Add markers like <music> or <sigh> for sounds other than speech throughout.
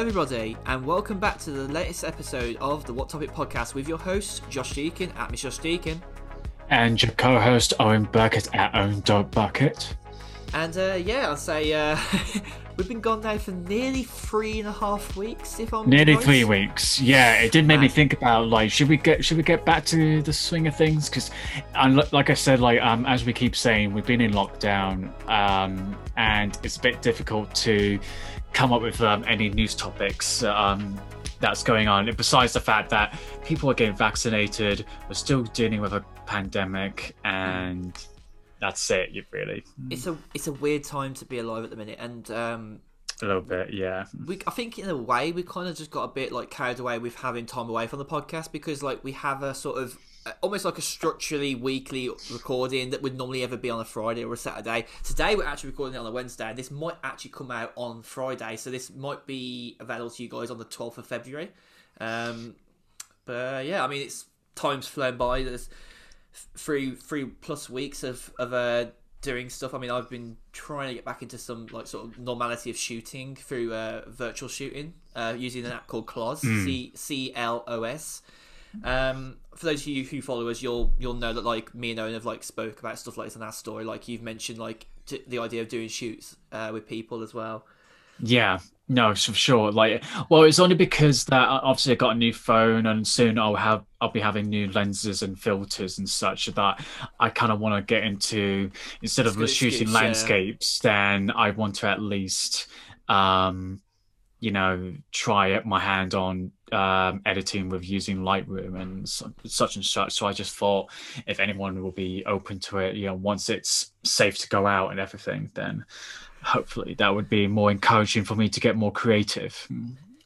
Hello, everybody, and welcome back to the latest episode of the What Topic podcast with your host, Josh Deakin at Miss Josh Deakin. And your co host, Owen Bucket at Owen Dog Bucket. And uh, yeah, I'll say uh, <laughs> we've been gone now for nearly three and a half weeks. If I'm nearly right. three weeks, yeah, it did make me think about like should we get should we get back to the swing of things? Because, and like I said, like um, as we keep saying, we've been in lockdown, um, and it's a bit difficult to come up with um, any news topics um, that's going on. Besides the fact that people are getting vaccinated, we're still dealing with a pandemic, and that's it. You really. It's a it's a weird time to be alive at the minute, and um, a little bit, yeah. We, I think in a way we kind of just got a bit like carried away with having time away from the podcast because like we have a sort of almost like a structurally weekly recording that would normally ever be on a Friday or a Saturday. Today we're actually recording it on a Wednesday, and this might actually come out on Friday, so this might be available to you guys on the twelfth of February. Um, but uh, yeah, I mean it's time's flown by. There's three three plus weeks of of uh, doing stuff. I mean, I've been trying to get back into some like sort of normality of shooting through uh, virtual shooting uh, using an app called Clos, Hmm. C C L O S. Um, for those of you who follow us, you'll you'll know that like me and Owen have like spoke about stuff like this in our story. Like you've mentioned like t- the idea of doing shoots uh, with people as well. Yeah, no, for sure. Like, well, it's only because that uh, obviously I got a new phone, and soon I'll have I'll be having new lenses and filters and such that I kind of want to get into instead It's of shooting excuse, yeah. landscapes, then I want to at least, um, you know, try my hand on um, editing with using Lightroom and such and such. So I just thought if anyone will be open to it, you know, once it's safe to go out and everything, then hopefully that would be more encouraging for me to get more creative.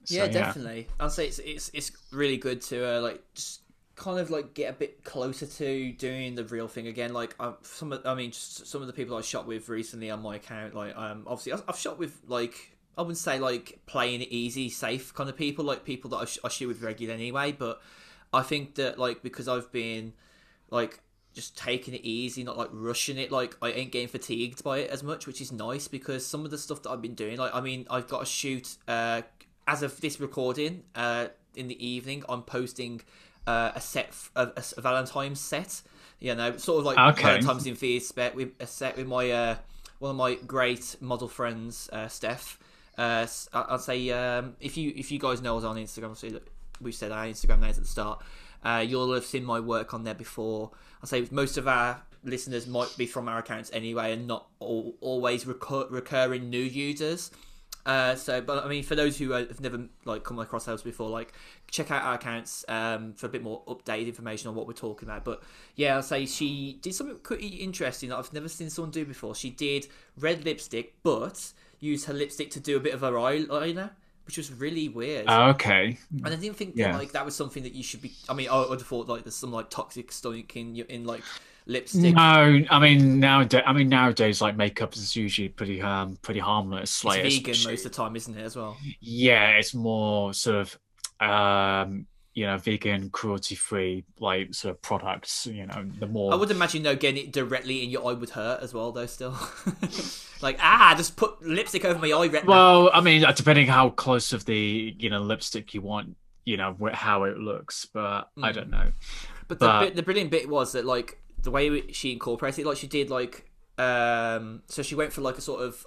So, yeah, definitely. I'd say it's it's it's really good to uh, like just kind of like get a bit closer to doing the real thing again. Like um, some, of, I mean, just some of the people I shot with recently on my account. Like, um, obviously I've, I've shot with like I wouldn't say like playing it easy, safe kind of people. Like people that I, sh- I shoot with regular anyway. But I think that like because I've been like just taking it easy, not like rushing it. Like I ain't getting fatigued by it as much, which is nice because some of the stuff that I've been doing, like I mean, I've got to shoot uh, as of this recording uh, in the evening. I'm posting uh, a set, f- a, a Valentine's set. You know, sort of like Okay. Valentine's in Fear set with a set with my uh, one of my great model friends, uh, Steph. Uh, I- I'd say um, if you if you guys know us on Instagram, we said our Instagram names at the start. Uh, you'll have seen my work on there before. I'd say most of our listeners might be from our accounts anyway, and not all, always recur- recurring new users. Uh, so, but I mean, for those who uh, have never like come across those before, like check out our accounts um, for a bit more updated information on what we're talking about. But yeah, I'll say she did something pretty interesting that I've never seen someone do before. She did red lipstick, but used her lipstick to do a bit of her eyeliner, which was really weird. Okay. And I didn't think Yeah. that, like that was something that you should be. I mean, I would have thought like there's some like toxic stuff in your- in like lipstick. No, I mean nowadays. I mean nowadays, like makeup is usually pretty um pretty harmless. It's Like vegan most of the time, isn't it? As well. yeah, it's more sort of um you know vegan, cruelty free like sort of products. You know, the more I would imagine though getting it directly in your eye would hurt as well, though. Still, <laughs> like ah, just put lipstick over my eye retina. Well, I mean, uh, depending how close of the you know lipstick you want, you know how it looks, but I Mm. don't know. But the But- bit, the brilliant bit was that like the way she incorporated it, like she did like um so she went for like a sort of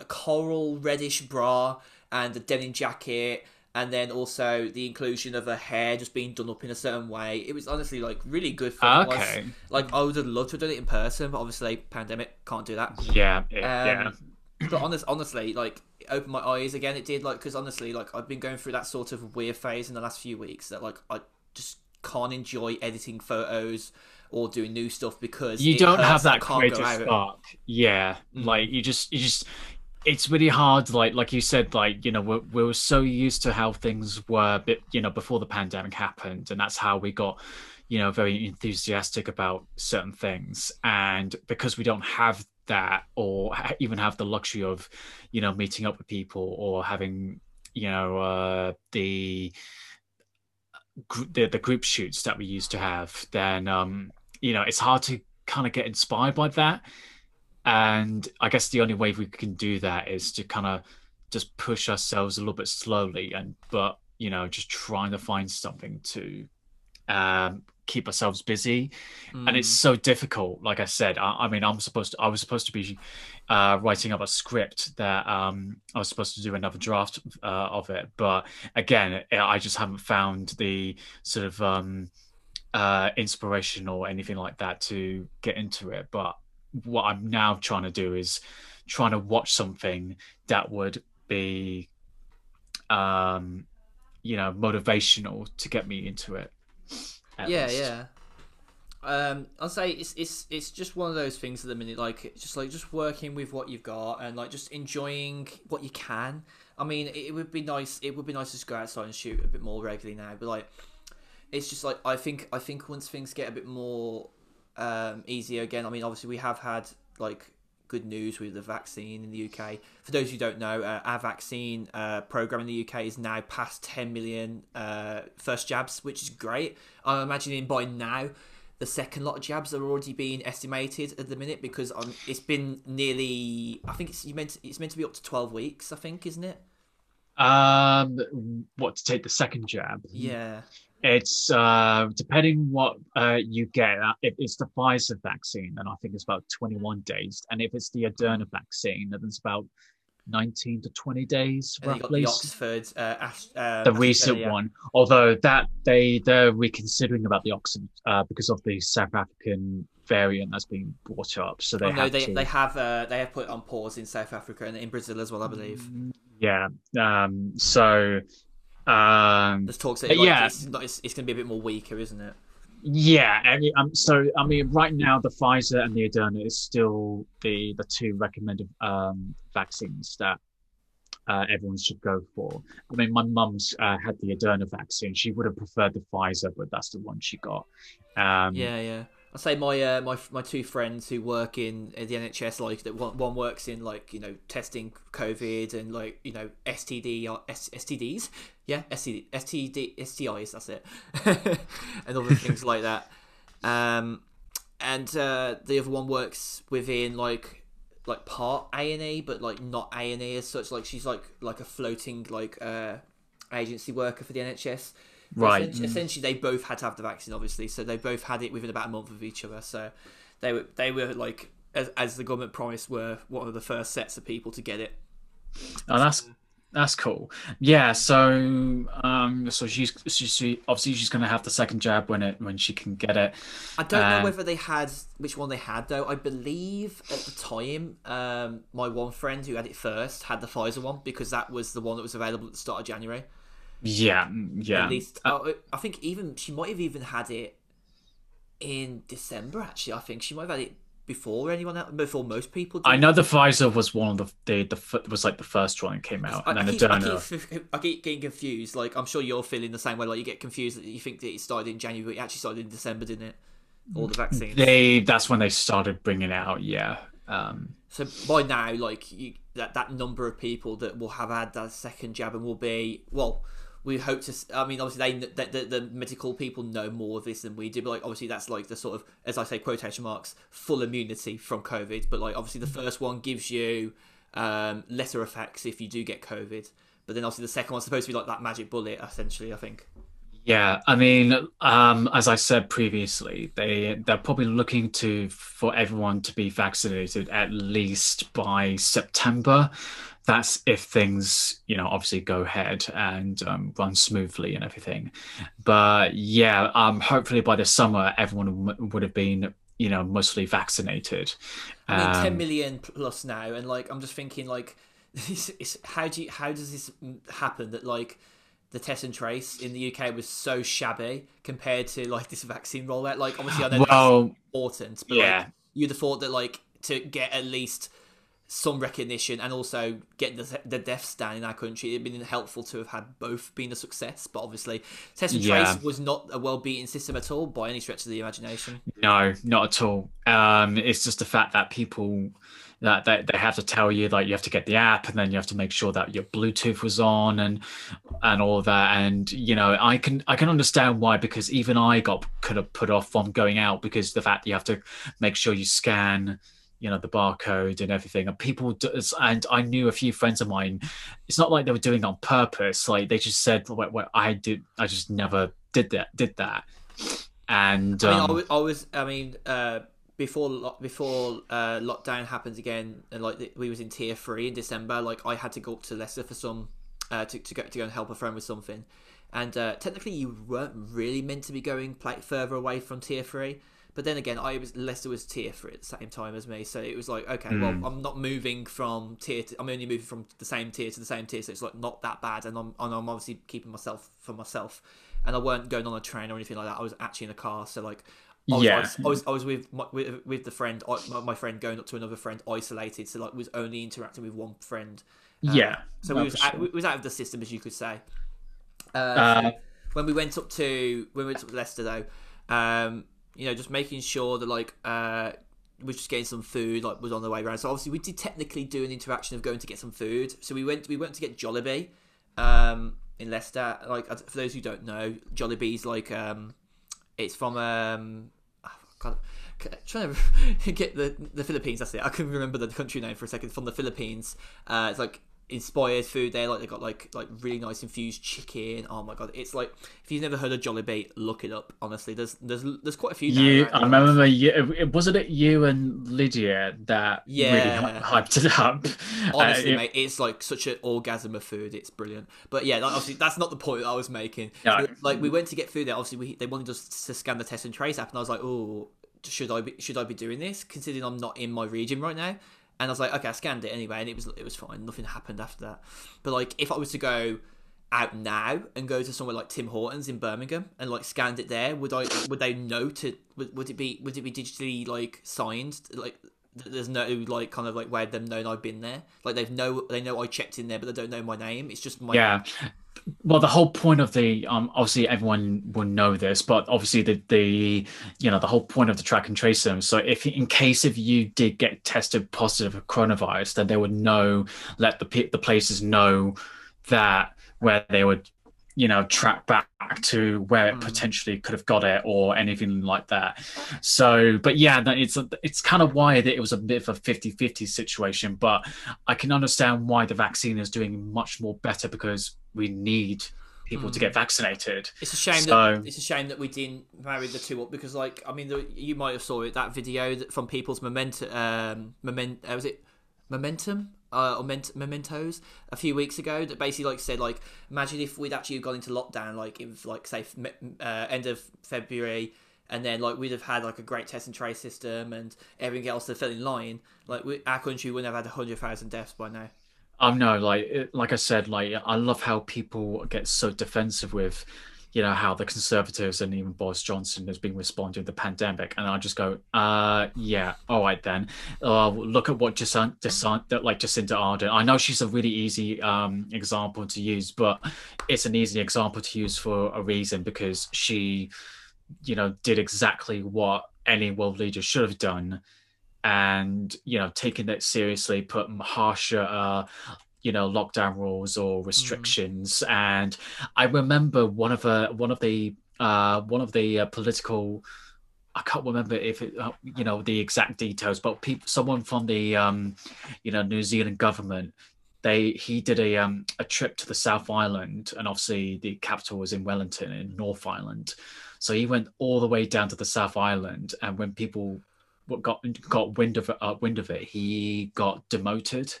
a coral reddish bra and a denim jacket and then also the inclusion of her hair just being done up in a certain way. It was honestly like really good was- Okay. Like I would have loved to have done it in person, but obviously pandemic can't do that. Yeah, it- yeah. Um, but honest, honestly, like it opened my eyes again. It did, like, because honestly, like I've been going through that sort of weird phase in the last few weeks that like I just can't enjoy editing photos or doing new stuff because You don't have that I that can't creative spark. Yeah, Mm. like you just, you just. It's really hard, like like you said, like you know, we're, we were so used to how things were, bit you know, before the pandemic happened, and that's how we got, you know, very enthusiastic about certain things. And because we don't have that, or even have the luxury of, you know, meeting up with people or having, you know, uh, the the, the group shoots that we used to have, then um, you know it's hard to kind of get inspired by that. And I guess the only way we can do that is to kind of just push ourselves a little bit slowly and but you know just trying to find something to um, keep ourselves busy mm. and it's mm. so difficult like i said I, I, mean i'm supposed to i was supposed to be uh, writing up a script that um, i was supposed to do another draft uh, of it but again i just haven't found the sort of um, uh, inspiration or anything like that to get into it but what i'm now trying to do is trying to watch something that would be um you know motivational to get me into it yeah, least. yeah. Um, I'll say it's it's it's just one of those things at the minute, like just like just working with what you've got and like just enjoying what you can. I mean, it, it would be nice. It would be nice to go outside and shoot a bit more regularly now, but like, it's just like I think I think once things get a bit more um, easier again. I mean, obviously we have had like good news with the vaccine in the UK. For those who don't know, uh, our vaccine uh, program in the UK is now past 10 million uh, first jabs, which is great. I'm imagining by now the second lot of jabs are already being estimated at the minute because um, it's been nearly. I think it's you meant it's meant to be up to 12 weeks. I think, isn't it? Um, what to take the second jab? Yeah. It's uh, depending what uh, you get. Uh, if it's the Pfizer vaccine, then I think it's about 21 days, and if it's the Moderna vaccine, then it's about 19 to 20 days roughly. the Oxford, uh, uh, the recent one. Although that they they're reconsidering about the Oxford uh, because of the South African variant that's been brought up. So they oh, no, they to... they have uh, they have put it on pause in South Africa and in Brazil as well, I believe. Mm, yeah. Um. So. Um. There's talks that like, yeah, it's, it's, it's going to be a bit more weaker, isn't it? Yeah, mean, um, so I mean, right now the Pfizer and the Moderna is still the the two recommended um, vaccines that uh, everyone should go for. I mean, my mum's uh, had the Moderna vaccine. She would have preferred the Pfizer, but that's the one she got. Um, yeah, yeah. I say my uh, my my two friends who work in the NHS, like that one, one works in like you know testing COVID and like you know STD or S- STDs, yeah, STD, STD, STIs, that's it, <laughs> and other things like that. Um, and uh, the other one works within like like part A and E, but like not A and E as such. Like she's like like a floating like uh, agency worker for the NHS. Right. Essentially, essentially, they both had to have the vaccine, obviously. So they both had it within about a month of each other. So they were they were like as, as the government promised were one of the first sets of people to get it. Oh, that's that's cool. Yeah. So um, so she's she, she obviously she's going to have the second jab when it when she can get it. I don't uh, know whether they had which one they had though. I believe at the time, um, my one friend who had it first had the Pfizer one because that was the one that was available at the start of January. Yeah, mm, yeah. At least, uh, oh, I think even she might have even had it in December. Actually, I think she might have had it before anyone else, before most people. Did. I know the Pfizer was one of the the, the was like the first one that came out, and I, then I keep, Moderna. I keep, I keep getting confused. Like I'm sure you're feeling the same way. Like you get confused that you think that it started in January, but it actually started in December, didn't it? All the vaccines. They that's when they started bringing out. Yeah. Um, so by now, like you, that that number of people that will have had that second jab and will be well we hope to. I mean, obviously, they the, the, the, medical people know more of this than we do. But like, obviously, that's like the sort of, as I say, quotation marks, full immunity from COVID. But like, obviously, the first one gives you um, lesser effects if you do get COVID. But then obviously, the second one's supposed to be like that magic bullet, essentially. I think. Yeah, I mean, um, as I said previously, they they're probably looking to for everyone to be vaccinated at least by September that's if things you know obviously go ahead and um, run smoothly and everything but yeah um hopefully by the summer everyone w- would have been you know mostly vaccinated I mean, um, 10 million plus now and like i'm just thinking like <laughs> it's, it's, how do you how does this happen that like the test and trace in the UK was so shabby compared to like this vaccine rollout. Like obviously I know well, that's important, but yeah. like you'd have thought that like to get at least some recognition and also get the, the deaths down in our country. It'd been helpful to have had both been a success, but obviously, Test and Trace was not a well beaten system at all by any stretch of the imagination. No, not at all. Um, it's just the fact that people that they, they have to tell you like you have to get the app and then you have to make sure that your Bluetooth was on and and all that. And you know, I can I can understand why because even I got could have put off from going out because the fact that you have to make sure you scan you know the barcode and everything and people do, and i knew a few friends of mine it's not like they were doing it on purpose like they just said well, well, i did i just never did that did that and I mean, um, I, was, I was, I mean, uh, before before uh, lockdown happens again, and like the, we was in tier three in December, like I had to go up to Leicester for some uh, to to go to go and help a friend with something, and uh, technically you weren't really meant to be going play, further away from tier three. But then again, I was Leicester was tier three at the same time as me, so it was like, okay, well, I'm not moving from tier. To, I'm only moving from the same tier to the same tier, so it's like not that bad, and I'm and I'm obviously keeping myself for myself, and I weren't going on a train or anything like that. I was actually in a car, so like, I was, Yeah. I was, I was, I was with, my, with with the friend, I, my, my friend going up to another friend, isolated, so like was only interacting with one friend. Uh, yeah so we was for out, sure. we was out of the system, as you could say. Uh, Uh, when we went up to when we went up to Leicester though, um, you know, just making sure that like uh, we just getting some food, like was on the way around. So obviously we did technically do an interaction of going to get some food. So we went we went to get Jollibee um, in Leicester. Like for those who don't know, Jollibee's like um, it's from um, oh, God, trying to <laughs> get the the Philippines. That's it. I couldn't remember the country name for a second. From the Philippines, uh, it's like inspired food there. Like they got like like really nice infused chicken. Oh my god, it's like if you've never heard of Jollibee, look it up. Honestly, there's there's there's quite a few. you i remember you it- wasn't it you and lydia that really Yeah. hy- hyped it up Honestly, Uh, mate, it's like such an orgasm of food. It's brilliant. But yeah, like, obviously, that's not the point I was making. No. Like, we went to get food there. Obviously, we, they wanted us to scan the test and trace app, and I was like, oh, should I be should I be doing this? Considering I'm not in my region right now. And I was like, okay, I scanned it anyway, and it was it was fine. Nothing happened after that. But like, if I was to go out now and go to somewhere like Tim Hortons in Birmingham and like scanned it there, would I would they know to would, would it be would it be digitally like signed like there's no like kind of like way them knowing I've been there like they've know they know I checked in there but they don't know my name it's just my yeah well the whole point of the um obviously everyone will know this but obviously the the you know the whole point of the track and trace them. So if in case if you did get tested positive for coronavirus then they would know let the the places know that where they would you know track back to where it potentially could have got it or anything like that. So but yeah it's it's kind of why that it was a bit of a 50-50 situation but i can understand why the vaccine is doing much more better because we need people to get vaccinated. It's a shame So- that it's a shame that we didn't marry the two up because, like, I mean, the, you might have saw it that video that, from people's momentum, um, moment, uh, was it momentum uh, or ment- mementos a few weeks ago that basically like said like imagine if we'd actually gone into lockdown like if like say uh, end of February and then like we'd have had like a great test and trace system and everything else that fell in line like we, our country wouldn't have had hundred thousand deaths by now. Oh no, like like I said, like I love how people get so defensive with, you know, how the Conservatives and even Boris Johnson has been responding to the pandemic, and I just go, uh, yeah, all right then. Uh, look at what Jacinda, Jacinda, like Jacinda Ardern. I know she's a really easy um example to use, but it's an easy example to use for a reason because she, you know, did exactly what any world leader should have done and you know taking that seriously put harsher uh you know lockdown rules or restrictions. And i remember one of uh one of the uh one of the uh, political i can't remember if it uh, you know the exact details but people someone from the um you know new zealand government they he did a um a trip to the south island and obviously the capital was in wellington in north island. So he went all the way down to the south island and when people what got got wind of it, uh, wind of it, he got demoted.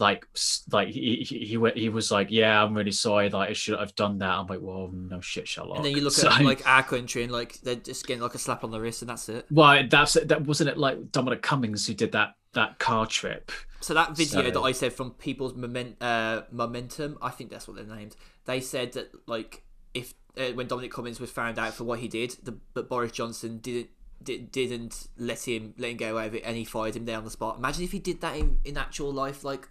Like, like he he he, he was like, yeah, I'm really sorry. Like, I should have done that. I'm like, well, no shit, Sherlock. And then you look So- at <laughs> like our country and like they're just getting like a slap on the wrist and that's it. well, that's it that wasn't it. Like Dominic Cummings who did that that car trip. So that video So- that I said from people's moment, uh, momentum, I think that's what they're named. They said that like if uh, when Dominic Cummings was found out for what he did, the, but Boris Johnson didn't did, didn't let him let him get away with it, and he fired him there on the spot. Imagine if he did that in, in actual life, like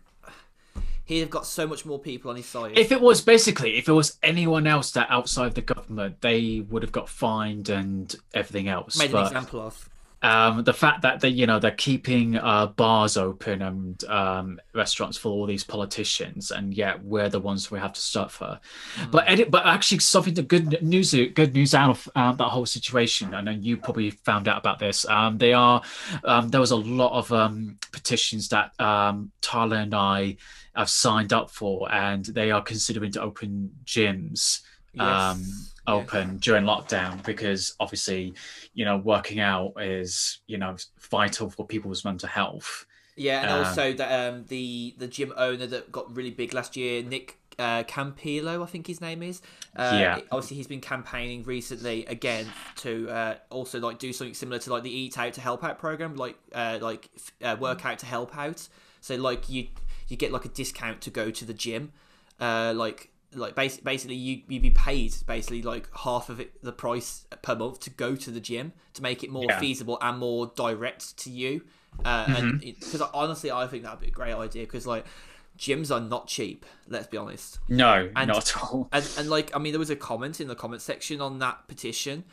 he'd have got so much more people on his side. If it was basically, if it was anyone else that outside the government, they would have got fined and everything else. made an example of. um, the fact that they, you know, they're keeping uh, bars open and um, restaurants for all these politicians, and yet we're the ones we have to suffer. Mm. But edit, but actually, something the good news, good news out of um, that whole situation. I know you probably found out about this. Um, they are um, there was a lot of um, petitions that um, Tyler and I have signed up for, and they are considering to open gyms. Yes. Um, open yes. during lockdown because obviously, you know, working out is you know vital for people's mental health. Yeah, and um, also that um, the the gym owner that got really big last year, Nick uh, Campillo, I think his name is. Uh, yeah. Obviously, he's been campaigning recently again to uh, also like do something similar to like the Eat Out to Help Out program, like uh, like uh, work out to help out. So like you you get like a discount to go to the gym, uh, like like basically, basically you you'd be paid basically like half of it the price per month to go to the gym to make it more yeah. feasible and more direct to you uh, mm-hmm. and because honestly i think that'd be a great idea because like gyms are not cheap let's be honest no and, not at all and, and like i mean there was a comment in the comment section on that petition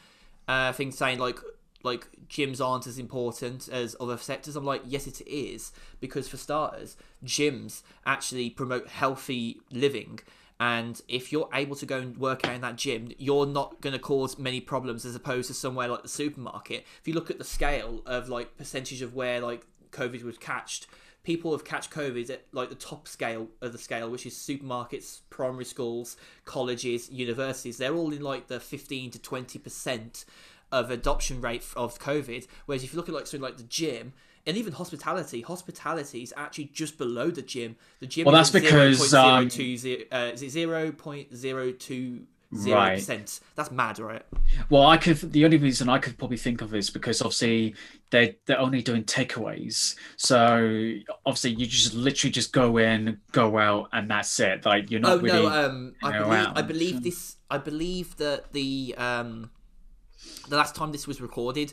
uh thing saying like like gyms aren't as important as other sectors i'm like yes it is because for starters gyms actually promote healthy living and if you're able to go and work out in that gym, you're not going to cause many problems as opposed to somewhere like the supermarket. If you look at the scale of like percentage of where like COVID was catched, people have catch COVID at like the top scale of the scale, which is supermarkets, primary schools, colleges, universities. They're all in like the 15 to 20 percent of adoption rate of COVID. Whereas if you look at like something like the gym, and even hospitality. Hospitality is actually just below the gym. The gym. Well, that's because um, uh, is it zero point zero two zero right. percent? That's mad, right? Well, I could. The only reason I could probably think of is because obviously they they're only doing takeaways. So obviously you just literally just go in, go out, and that's it. Like you're not oh, really. No, um, I believe, I believe this. I believe that the um, the last time this was recorded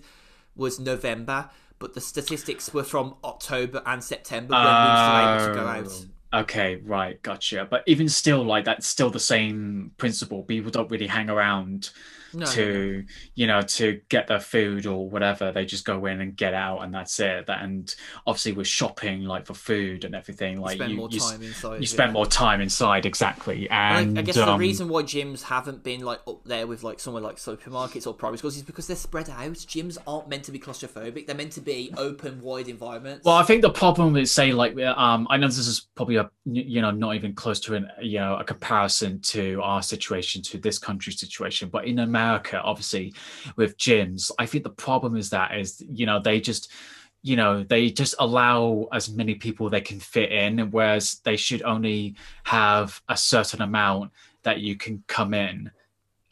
was November but the statistics were from October and September when uh, we were able to go out. Oh, okay, right, gotcha. But even still, like that's still the same principle. People don't really hang around no, to no. you know to get their food or whatever they just go in and get out and that's it. And obviously with shopping like for food and everything like you spend more time inside you spend more time inside exactly. And I, I guess um, the reason why gyms haven't been like up there with like somewhere like supermarkets or primary schools is because they're spread out. Gyms aren't meant to be claustrophobic. They're meant to be open wide environments. Well I think the problem is say like um I know this is probably a you know not even close to an you know a comparison to our situation to this country's situation but in America America, obviously, with gyms. I think the problem is that is you know they just you know they just allow as many people they can fit in, whereas they should only have a certain amount that you can come in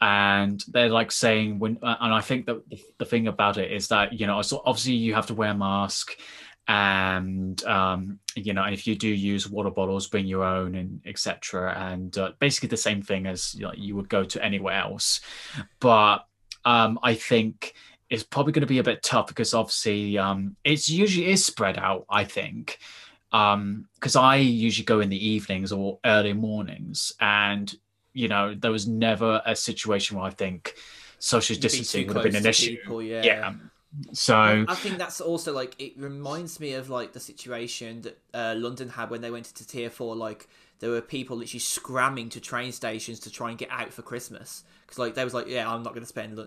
and they're like saying when and i think that the, thing about it is that you know obviously you have to wear a mask and um, you know if you do use water bottles bring your own and etc and uh, basically the same thing as you, know, you would go to anywhere else. But um, i think it's probably going to be a bit tough because obviously um, it's usually is spread out i think because um, i usually go in the evenings or early mornings. And you know there was never a situation where i think social distancing would have been an issue. people, yeah. yeah so I think that's also like it reminds me of like the situation that uh, London had when they went into tier four. Like there were people literally scramming to train stations to try and get out for Christmas because like they was like, yeah, I'm not going to spend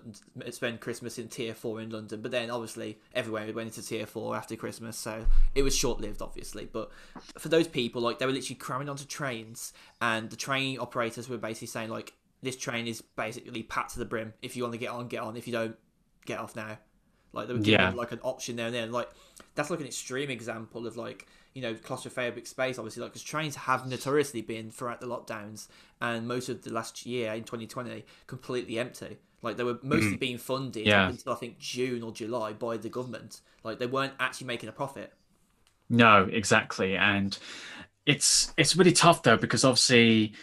spend Christmas in tier four in London. But then obviously everywhere we went into tier four after Christmas, so it was short lived, obviously. But for those people, like they were literally cramming onto trains, and the train operators were basically saying like, this train is basically packed to the brim. If you want to get on, get on. If you don't, get off now. Like they were giving yeah. like an option there and then. Like that's like an extreme example of like you know claustrophobic space. Obviously, like because trains have notoriously been throughout the lockdowns and most of the last year in 2020 completely empty. Like they were mostly mm-hmm. being funded yeah. until I think June or July by the government. Like they weren't actually making a profit. No, exactly, and it's it's really tough though because obviously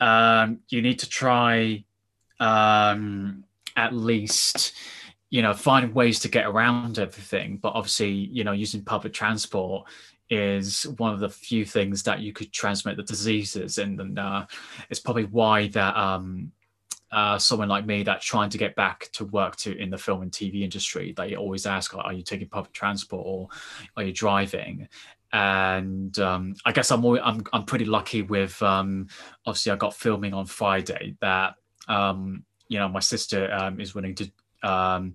um, you need to try um, at least you know find ways to get around everything but obviously you know using public transport is one of the few things that you could transmit the diseases and, and uh, it's probably why that um, uh, someone like me that's trying to get back to work to in the film and TV industry, they always ask, "Are you taking public transport or are you driving?" And um, I guess I'm, always, I'm I'm pretty lucky with um, obviously I got filming on Friday that um, you know my sister um, is willing to um,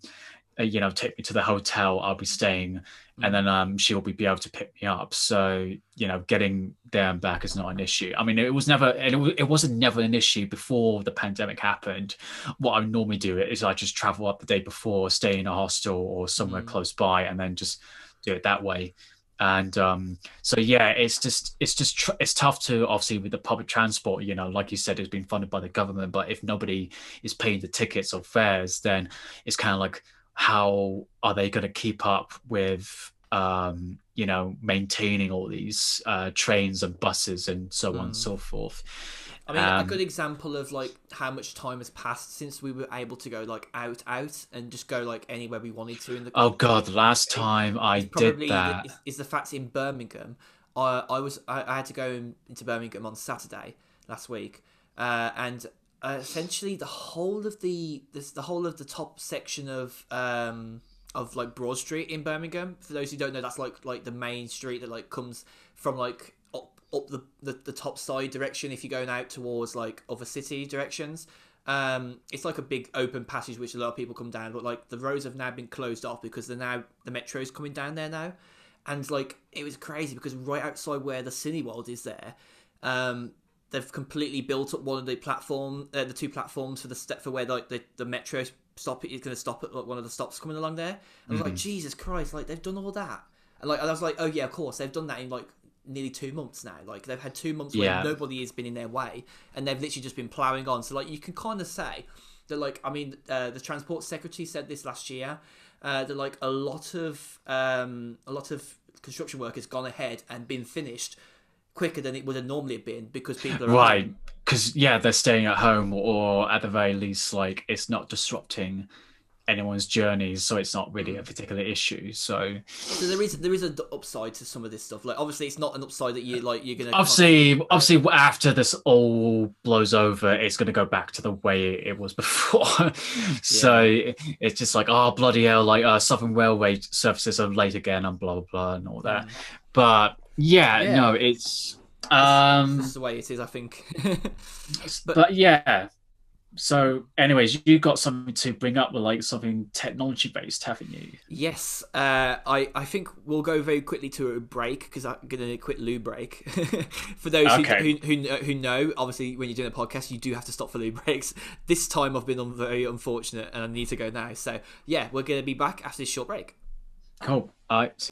uh, you know take me to the hotel I'll be staying and then um, she will be, be able to pick me up. So you know, getting there and back is not an issue. I mean, it was never, it, it wasn't never an issue before the pandemic happened. What I normally do is I just travel up the day before, stay in a hostel or somewhere mm. close by, and then just do it that way. And um, so yeah, it's just it's just tr- it's tough to obviously with the public transport. You know, like you said, it's been funded by the government, but if nobody is paying the tickets or fares, then it's kind of like how are they going to keep up with um, you know maintaining all these uh, trains and buses and so mm. on and mm. so forth I mean, um, a good example of like how much time has passed since we were able to go like out, out, and just go like anywhere we wanted to in the. Oh God! The last time I did that the, is, the fact in Birmingham. I I was I, I, had to go in, into Birmingham on Saturday last week, uh, and uh, essentially the whole of the this the whole of the top section of um of like Broad Street in Birmingham. For those who don't know, that's like like the main street that like comes from like up the the, the top side direction if you're going out towards like other city directions. Um, it's like a big open passage which a lot of people come down, but like the roads have now been closed off because they're now the metro's coming down there now, and like it was crazy because right outside where the Cineworld is there, um, they've completely built up one of the platform, uh, the two platforms for the step for where like the, the metro stop is going to stop at like one of the stops coming along there. And mm-hmm. I was like. Jesus Christ, like they've done all that, and like and I was like, oh yeah, of course they've done that in like nearly two months now. Like they've had two months yeah. where nobody has been in their way, and they've literally just been ploughing on. So like you can kind of say that like I mean uh, the transport secretary said this last year uh, that like a lot of um, a lot of construction work has gone ahead and been finished quicker than it would have normally been because people are right because yeah they're staying at home or at the very least like it's not disrupting anyone's journeys so it's not really a particular issue so so there is there is an upside to some of this stuff like obviously it's not an upside that you like you're gonna obviously obviously after this all blows over it's gonna go back to the way it was <laughs> before yeah. so it's just like oh bloody hell like uh southern railway services are late again and blah blah blah and all that mm. but yeah, yeah. no, it's um this is the way it is, I think. <laughs> but, but, yeah. So, anyways, you got something to bring up with like something technology based, haven't you? Yes. Uh, I I think we'll go very quickly to a break because I'm gonna quit loo break. <laughs> for those okay. who, who, who know, obviously, when you're doing a podcast, you do have to stop for loo <laughs> breaks. This time, I've been very unfortunate, and I need to go now. So, yeah, we're gonna be back after this short break. Cool. All right.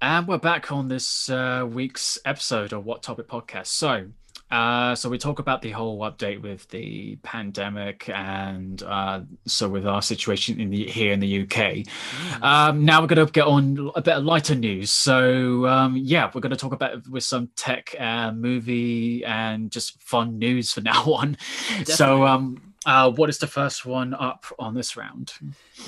And we're back on this uh, week's episode of What Topic Podcast. So, uh, so we talk about the whole update with the pandemic, and uh, so with our situation in the here in the UK. Mm. Um, now we're going to get on a bit of lighter news. So um, yeah, we're going to talk about with some tech, uh, movie, and just fun news for <laughs> now on. Definitely. So um, uh, what is the first one up on this round?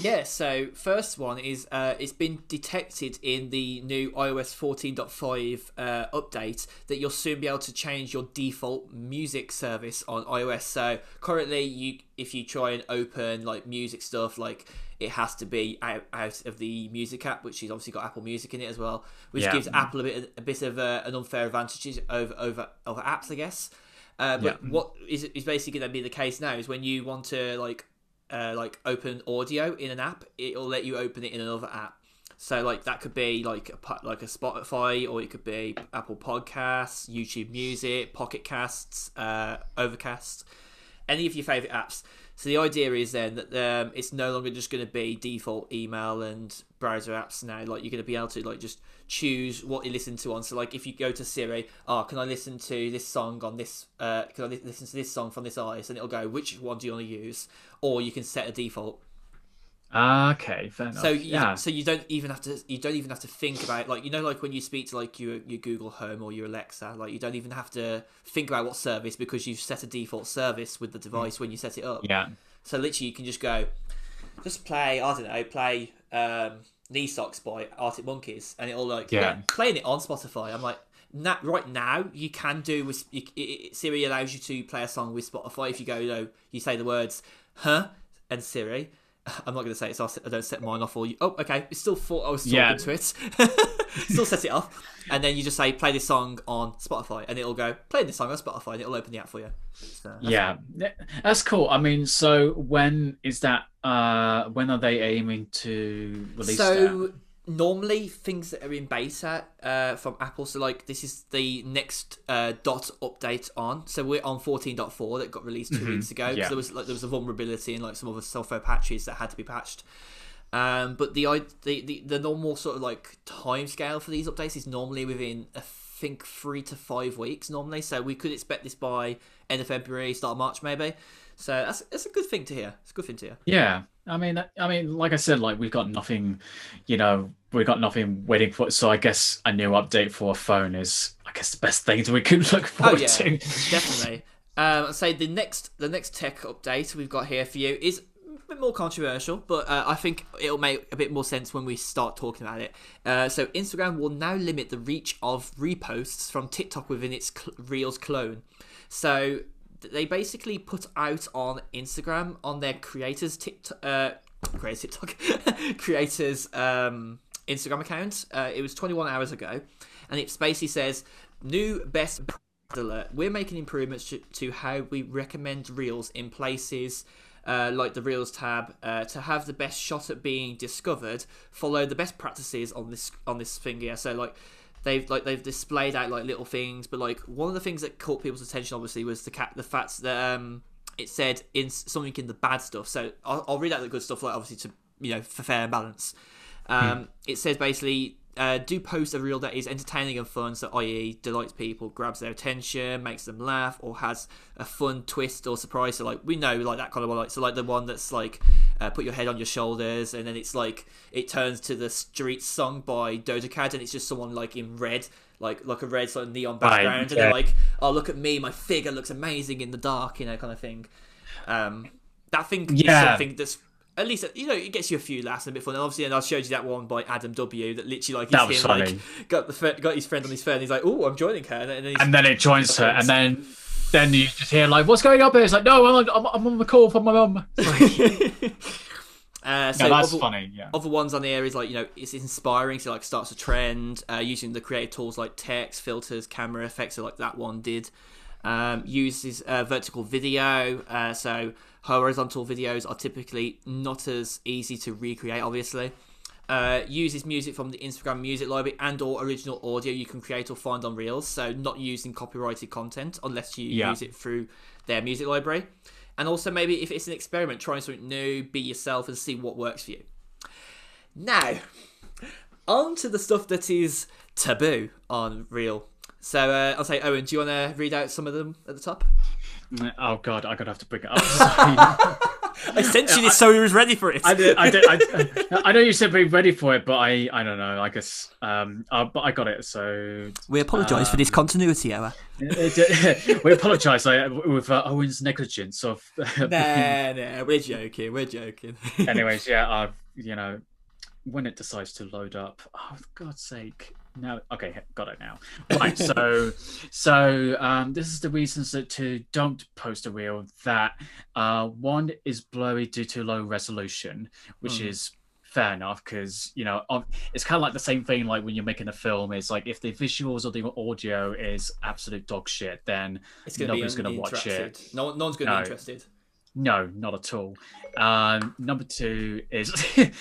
Yeah, so first one is uh, it's been detected in the new iOS 14.5 uh, update that you'll soon be able to change your default music service on iOS. So currently, you if you try and open like music stuff, like it has to be out, out of the music app, which has obviously got Apple Music in it as well, which yeah. gives Apple a bit a bit of uh, an unfair advantage over over over apps, I guess. Uh, but yeah. what is is basically going to be the case now is when you want to like uh, like open audio in an app, it'll let you open it in another app. So like that could be like a, like a Spotify, or it could be Apple Podcasts, YouTube Music, Pocket Casts, uh, Overcast, any of your favorite apps. So the idea is then that um, it's no longer just going to be default email and browser apps now. Like you're going to be able to like just choose what you listen to on. So like if you go to Siri, oh, can I listen to this song on this? Uh, can I li- listen to this song from this artist? And it'll go, which one do you want to use? Or you can set a default. Okay, fair enough. So you, yeah. so you don't even have to you don't even have to think about like you know like when you speak to like your your Google Home or your Alexa like you don't even have to think about what service because you've set a default service with the device when you set it up. Yeah. So literally you can just go, just play I don't know play um, Knee Socks by Arctic Monkeys and it'll like yeah. yeah playing it on Spotify. I'm like na- right now you can do with you, it, it- Siri allows you to play a song with Spotify if you go, you know, you say the words "huh" and Siri. <sighs> I'm not going to say it, so I'll, don't set mine off. Or you, oh, okay, it still thought I was talking Yeah. to it. <laughs> still set it off, and then you just say play this song on Spotify, and it'll go play this song on Spotify, and it'll open the app for you. So, that's- Yeah, that's cool. I mean, so when is that? Uh, when are they aiming to release that? Normally things that are in beta uh, from Apple, so like this is the next uh, dot update on. So we're on 14.4 that got released 2 weeks ago. yeah. There was like there was a vulnerability in like some other software patches that had to be patched. Um, but the, i- the the the normal sort of like time scale for these updates is normally within I think three to five weeks normally. So we could expect this by end of February, start of March maybe. So that's that's a good thing to hear. It's a good thing to hear. Yeah, I mean, I mean, like I said, like we've got nothing, you know, we've got nothing waiting for. So I guess a new update for a phone is, I guess, the best thing <laughs> we could look forward Oh, yeah. to. definitely. Um, I'd say the next the next tech update we've got here for you is a bit more controversial, but uh, I think it'll make a bit more sense when we start talking about it. Uh, so Instagram will now limit the reach of reposts from TikTok within its cl- Reels clone. So they basically put out on Instagram on their creators TikTok, uh, creators TikTok, <laughs> creators um, Instagram account. Uh, it was 21 hours ago, and it basically says new best alert. We're making improvements to, to how we recommend reels in places uh, like the reels tab uh, to have the best shot at being discovered. Follow the best practices on this on this thing here. So like they've like they've displayed out like little things, but like one of the things that caught people's attention obviously was the cat the fact that um it said in something in the bad stuff. So I'll, I'll read out the good stuff like obviously to you know for fair and balance. Um, It says basically, uh, do post a reel that is entertaining and fun, so i.e. delights people, grabs their attention, makes them laugh, or has a fun twist or surprise. So like we know like that kind of one. Like so like the one that's like uh, put your head on your shoulders, and then it's like it turns to the street song by Doja Cat, and it's just someone like in red. Like like a red sort of neon background, and yeah. they're like, "Oh, look at me! My figure looks amazing in the dark," you know, kind of thing. Um, that thing Yeah. is something that's at least you know it gets you a few laughs and a bit fun. And obviously, and I showed you that one by Adam W. That literally like That he's was him, funny. like got the got his friend on his phone. He's like, "Oh, I'm joining her," and then, And then it joins her, and then then you just hear like, "What's going on here?" It's like, "No, I'm on, I'm, I'm on the call from my mum." <laughs> uh, so no, that's other, funny. Yeah. other ones on the here is like you know it's inspiring. So like starts a trend uh, using the creative tools like text, filters, camera effects. So like that one did. Um, uses uh, vertical video. Uh, so horizontal videos are typically not as easy to recreate. Obviously. Uh, uses music from the Instagram music library and or original audio you can create or find on Reels, so not using copyrighted content unless you Yeah. use it through their music library. And also maybe if it's an experiment, trying something new, be yourself and see what works for you. Now, on to the stuff that is taboo on Reel. So uh, I'll say, Owen, do you want to read out some of them at the top? Oh God, I'm gonna have to bring it up. <laughs> <laughs> I sent you this so he was ready for it. I did. I did. I, <laughs> I know you said be ready for it, but I. I don't know. I guess. Um. Uh, but I got it. So we apologise for this continuity error. we apologise with uh, Owen's negligence of. Nah, nah, we're joking. We're joking. Anyways, yeah. Uh, you know, when it decides to load up, oh for God's sake. No, okay, got it now. Right, so, <laughs> so um, this is the reasons that to don't post a reel. That uh, one is blurry due to low resolution, which Mm. is fair enough because you know it's kind of like the same thing like when you're making a film. It's like if the visuals or the audio is absolute dog shit, then It's going to be Nobody's gonna watch it No, no one's going to No. be interested. no, not at all. Um, number two is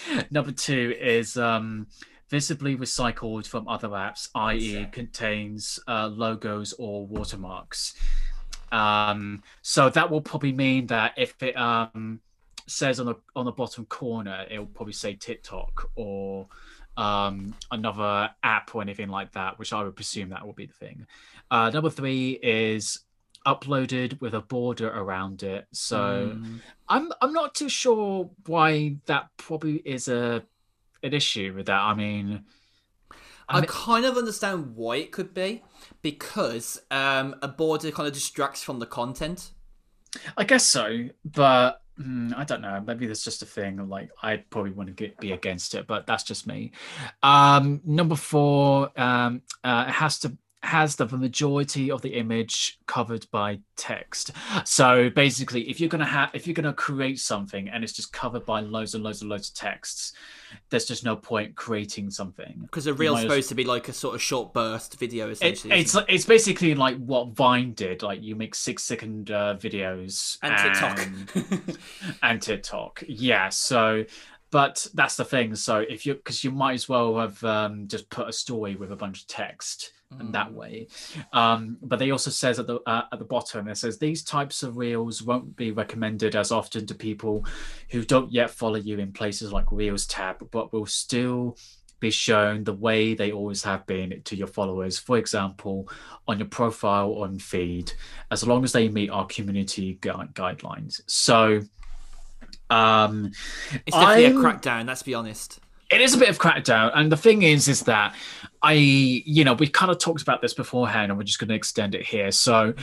<laughs> number two is um, visibly recycled from other apps, i.e., contains uh, logos or watermarks. Um, so that will probably mean that if it um, says on the on the bottom corner, it will probably say TikTok or um, another app or anything like that, which I would presume that will be the thing. Uh, number three is uploaded with a border around it. So Mm. I'm I'm not too sure why that probably is a an issue with that. I mean, I I kind of understand why it could be because um, a border kind of distracts from the content. I guess so, but mm, I don't know. Maybe there's just a thing. Like I probably want to get, be against it, but that's just me. Um, number four, um, uh, it has to has the majority of the image covered by text. So basically, if you're gonna have if you're gonna create something and it's just covered by loads and loads and loads of texts, there's just no point creating something. Because a reel's supposed to be like a sort of short burst video, essentially. It, it's it? it's basically like what Vine did. Like you make six second uh, videos and TikTok and, <laughs> and TikTok. Yeah. So but that's the thing so if you because you might as well have um, just put a story with a bunch of text mm. and that mm. way um, but they also says at the uh, at the bottom it says these types of reels won't be recommended as often to people who don't yet follow you in places like reels tab but will still be shown the way they always have been to your followers for example on your profile on feed as long as they meet our community gu- guidelines so um, it's definitely I'm, a crackdown. Let's be honest. It is a bit of crackdown, and the thing is, is that I, you know, we kind of talked about this beforehand, and we're just going to extend it here. So,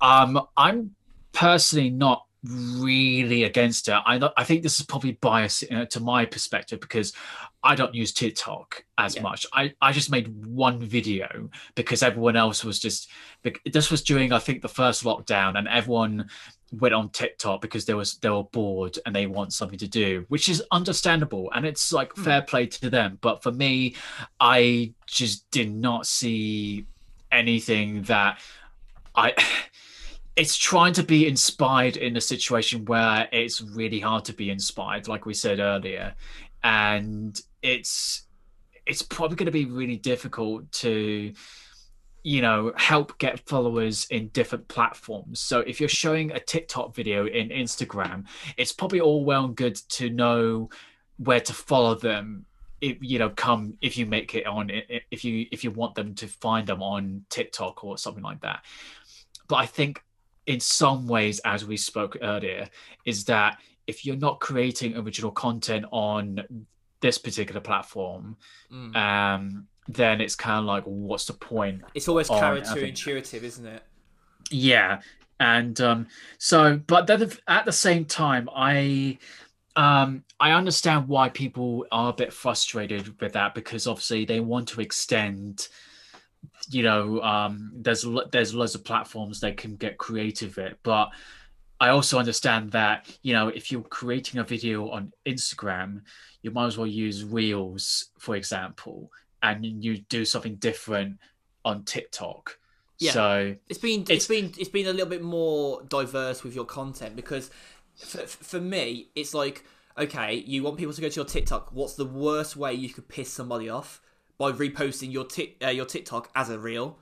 um, I'm personally not really against it. I I think this is probably biased you know, to my perspective because I don't use TikTok as yeah. much. I, I just made one video because everyone else was just this was during I think the first lockdown and everyone went on TikTok because they was they were bored and they want something to do, which is understandable and it's like mm. fair play to them. But for me, I just did not see anything that I <sighs> it's trying to be inspired in a situation where it's really hard to be inspired, like we said earlier. And it's it's probably going to be really difficult to you know help get followers in different platforms so if you're showing a tiktok video in instagram it's probably all well and good to know where to follow them if you know come if you make it on if you if you want them to find them on tiktok or something like that but i think in some ways as we spoke earlier is that if you're not creating original content on this particular platform, mm. um, then it's kind of like, what's the point? It's always counterintuitive, isn't it? Yeah, and um, so, but then at the same time, I um, I understand why people are a bit frustrated with that because obviously they want to extend. You know, um, there's there's loads of platforms they can get creative with, but I also understand that you know if you're creating a video on Instagram, you might as well use Reels, for example, and you do something different on TikTok. Yeah. So it's been it's, it's been it's been a little bit more diverse with your content because for, for me it's like okay you want people to go to your TikTok what's the worst way you could piss somebody off by reposting your tic, uh, your TikTok as a reel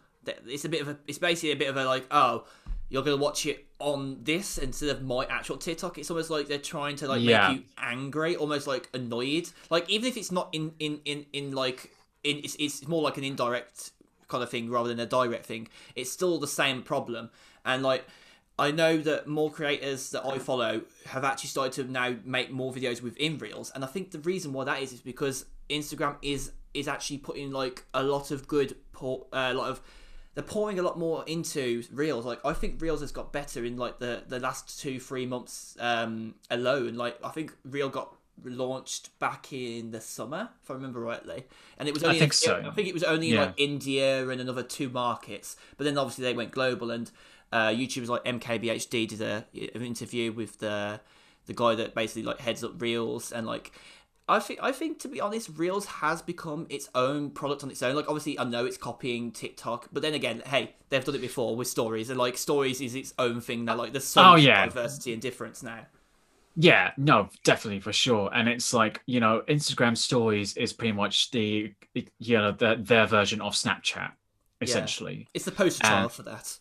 it's a bit of a it's basically a bit of a like oh you're gonna watch it on this instead of my actual TikTok. It's almost like they're trying to like yeah. make you angry, almost like annoyed. Like even if it's not in in in in like it's, it's more like an indirect kind of thing rather than a direct thing. It's still the same problem, and like. I know that more creators that I follow have actually started to now make more videos within Reels, and I think the reason why that is is because Instagram is is actually putting like a lot of good, uh, a lot of they're pouring a lot more into Reels. Like I think Reels has got better in like the the last two three months um, alone. Like I think Reel got launched back in the summer, if I remember rightly, and it was only I think so. I think it was only yeah. like India and another two markets, but then obviously they went global and uh, YouTubers like MKBHD did a, an interview with the the guy that basically like heads up Reels and like I think I think to be honest, Reels has become its own product on its own. Like obviously, I know it's copying TikTok, but then again, hey, they've done it before with stories, and like stories is its own thing now. Like there's so oh, much yeah. diversity and difference now. Yeah, no, definitely for sure. And it's like you know, Instagram stories is pretty much the you know the, their version of Snapchat, essentially. Yeah. It's the poster child for that.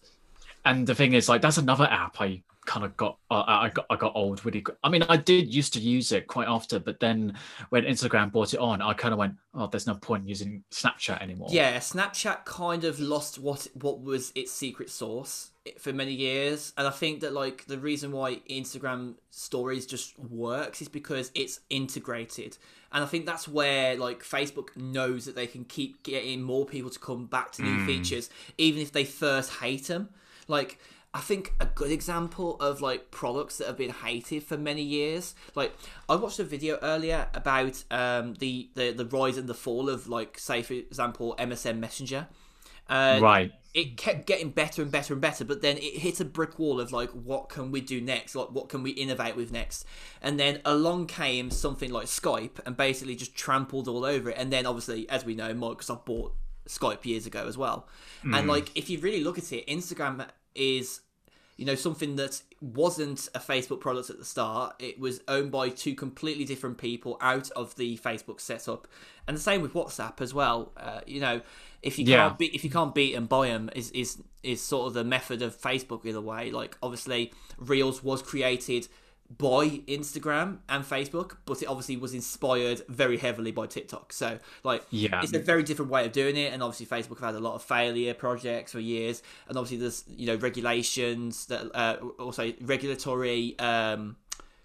And the thing is, like, that's another app I kind of got uh, I got I got old really. I mean, I did used to use it quite often, but then when Instagram brought it on, I kind of went, "Oh, there's no point using Snapchat anymore." Yeah, Snapchat kind of lost what what was its secret sauce for many years, and I think that like the reason why Instagram Stories just works is because it's integrated. And I think that's where like Facebook knows that they can keep getting more people to come back to new mm. features, even if they first hate them. Like I think a good example of like products that have been hated for many years. Like I watched a video earlier about um, the, the the rise and the fall of like say for example MSN Messenger, Uh, right. It kept getting better and better and better, but then it hit a brick wall of like, what can we do next? Like, what can we innovate with next? And then along came something like Skype and basically just trampled all over it. And then obviously, as we know, Microsoft bought Skype years ago as well. Mm. And like, if you really look at it, Instagram is you know something that wasn't a Facebook product at the start. It was owned by two completely different people out of the Facebook setup, and the same with WhatsApp as well. Uh, you know, if you yeah. can't beat if you can't beat and buy them is is is sort of the method of Facebook in a way. Like obviously, Reels was created by Instagram and Facebook, but it obviously was inspired very heavily by TikTok. So, like, yeah, it's a very different way of doing it. And obviously, Facebook have had a lot of failure projects for years. And obviously, there's you know regulations that uh, also regulatory um,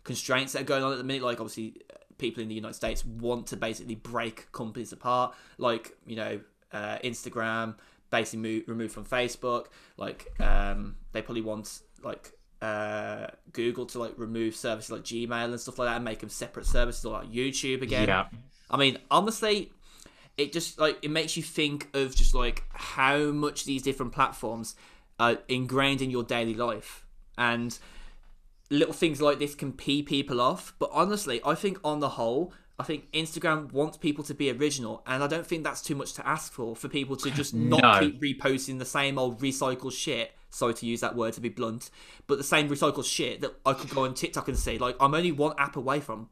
constraints that are going on at the minute. Like, obviously, people in the United States want to basically break companies apart. Like, you know, uh, Instagram basically move, removed from Facebook. Like, um, they probably want like uh, Google to like remove services like Gmail and stuff like that and make them separate services or like YouTube again. Yeah. I mean, honestly, it just like it makes you think of just like how much these different platforms are ingrained in your daily life and little things like this can pee people off. But honestly, I think on the whole, I think Instagram wants people to be original, and I don't think that's too much to ask for for people to just <laughs> not no. keep reposting the same old recycled shit sorry to use that word to be blunt, but the same recycled shit that I could go on TikTok and see. Like I'm only one app away from.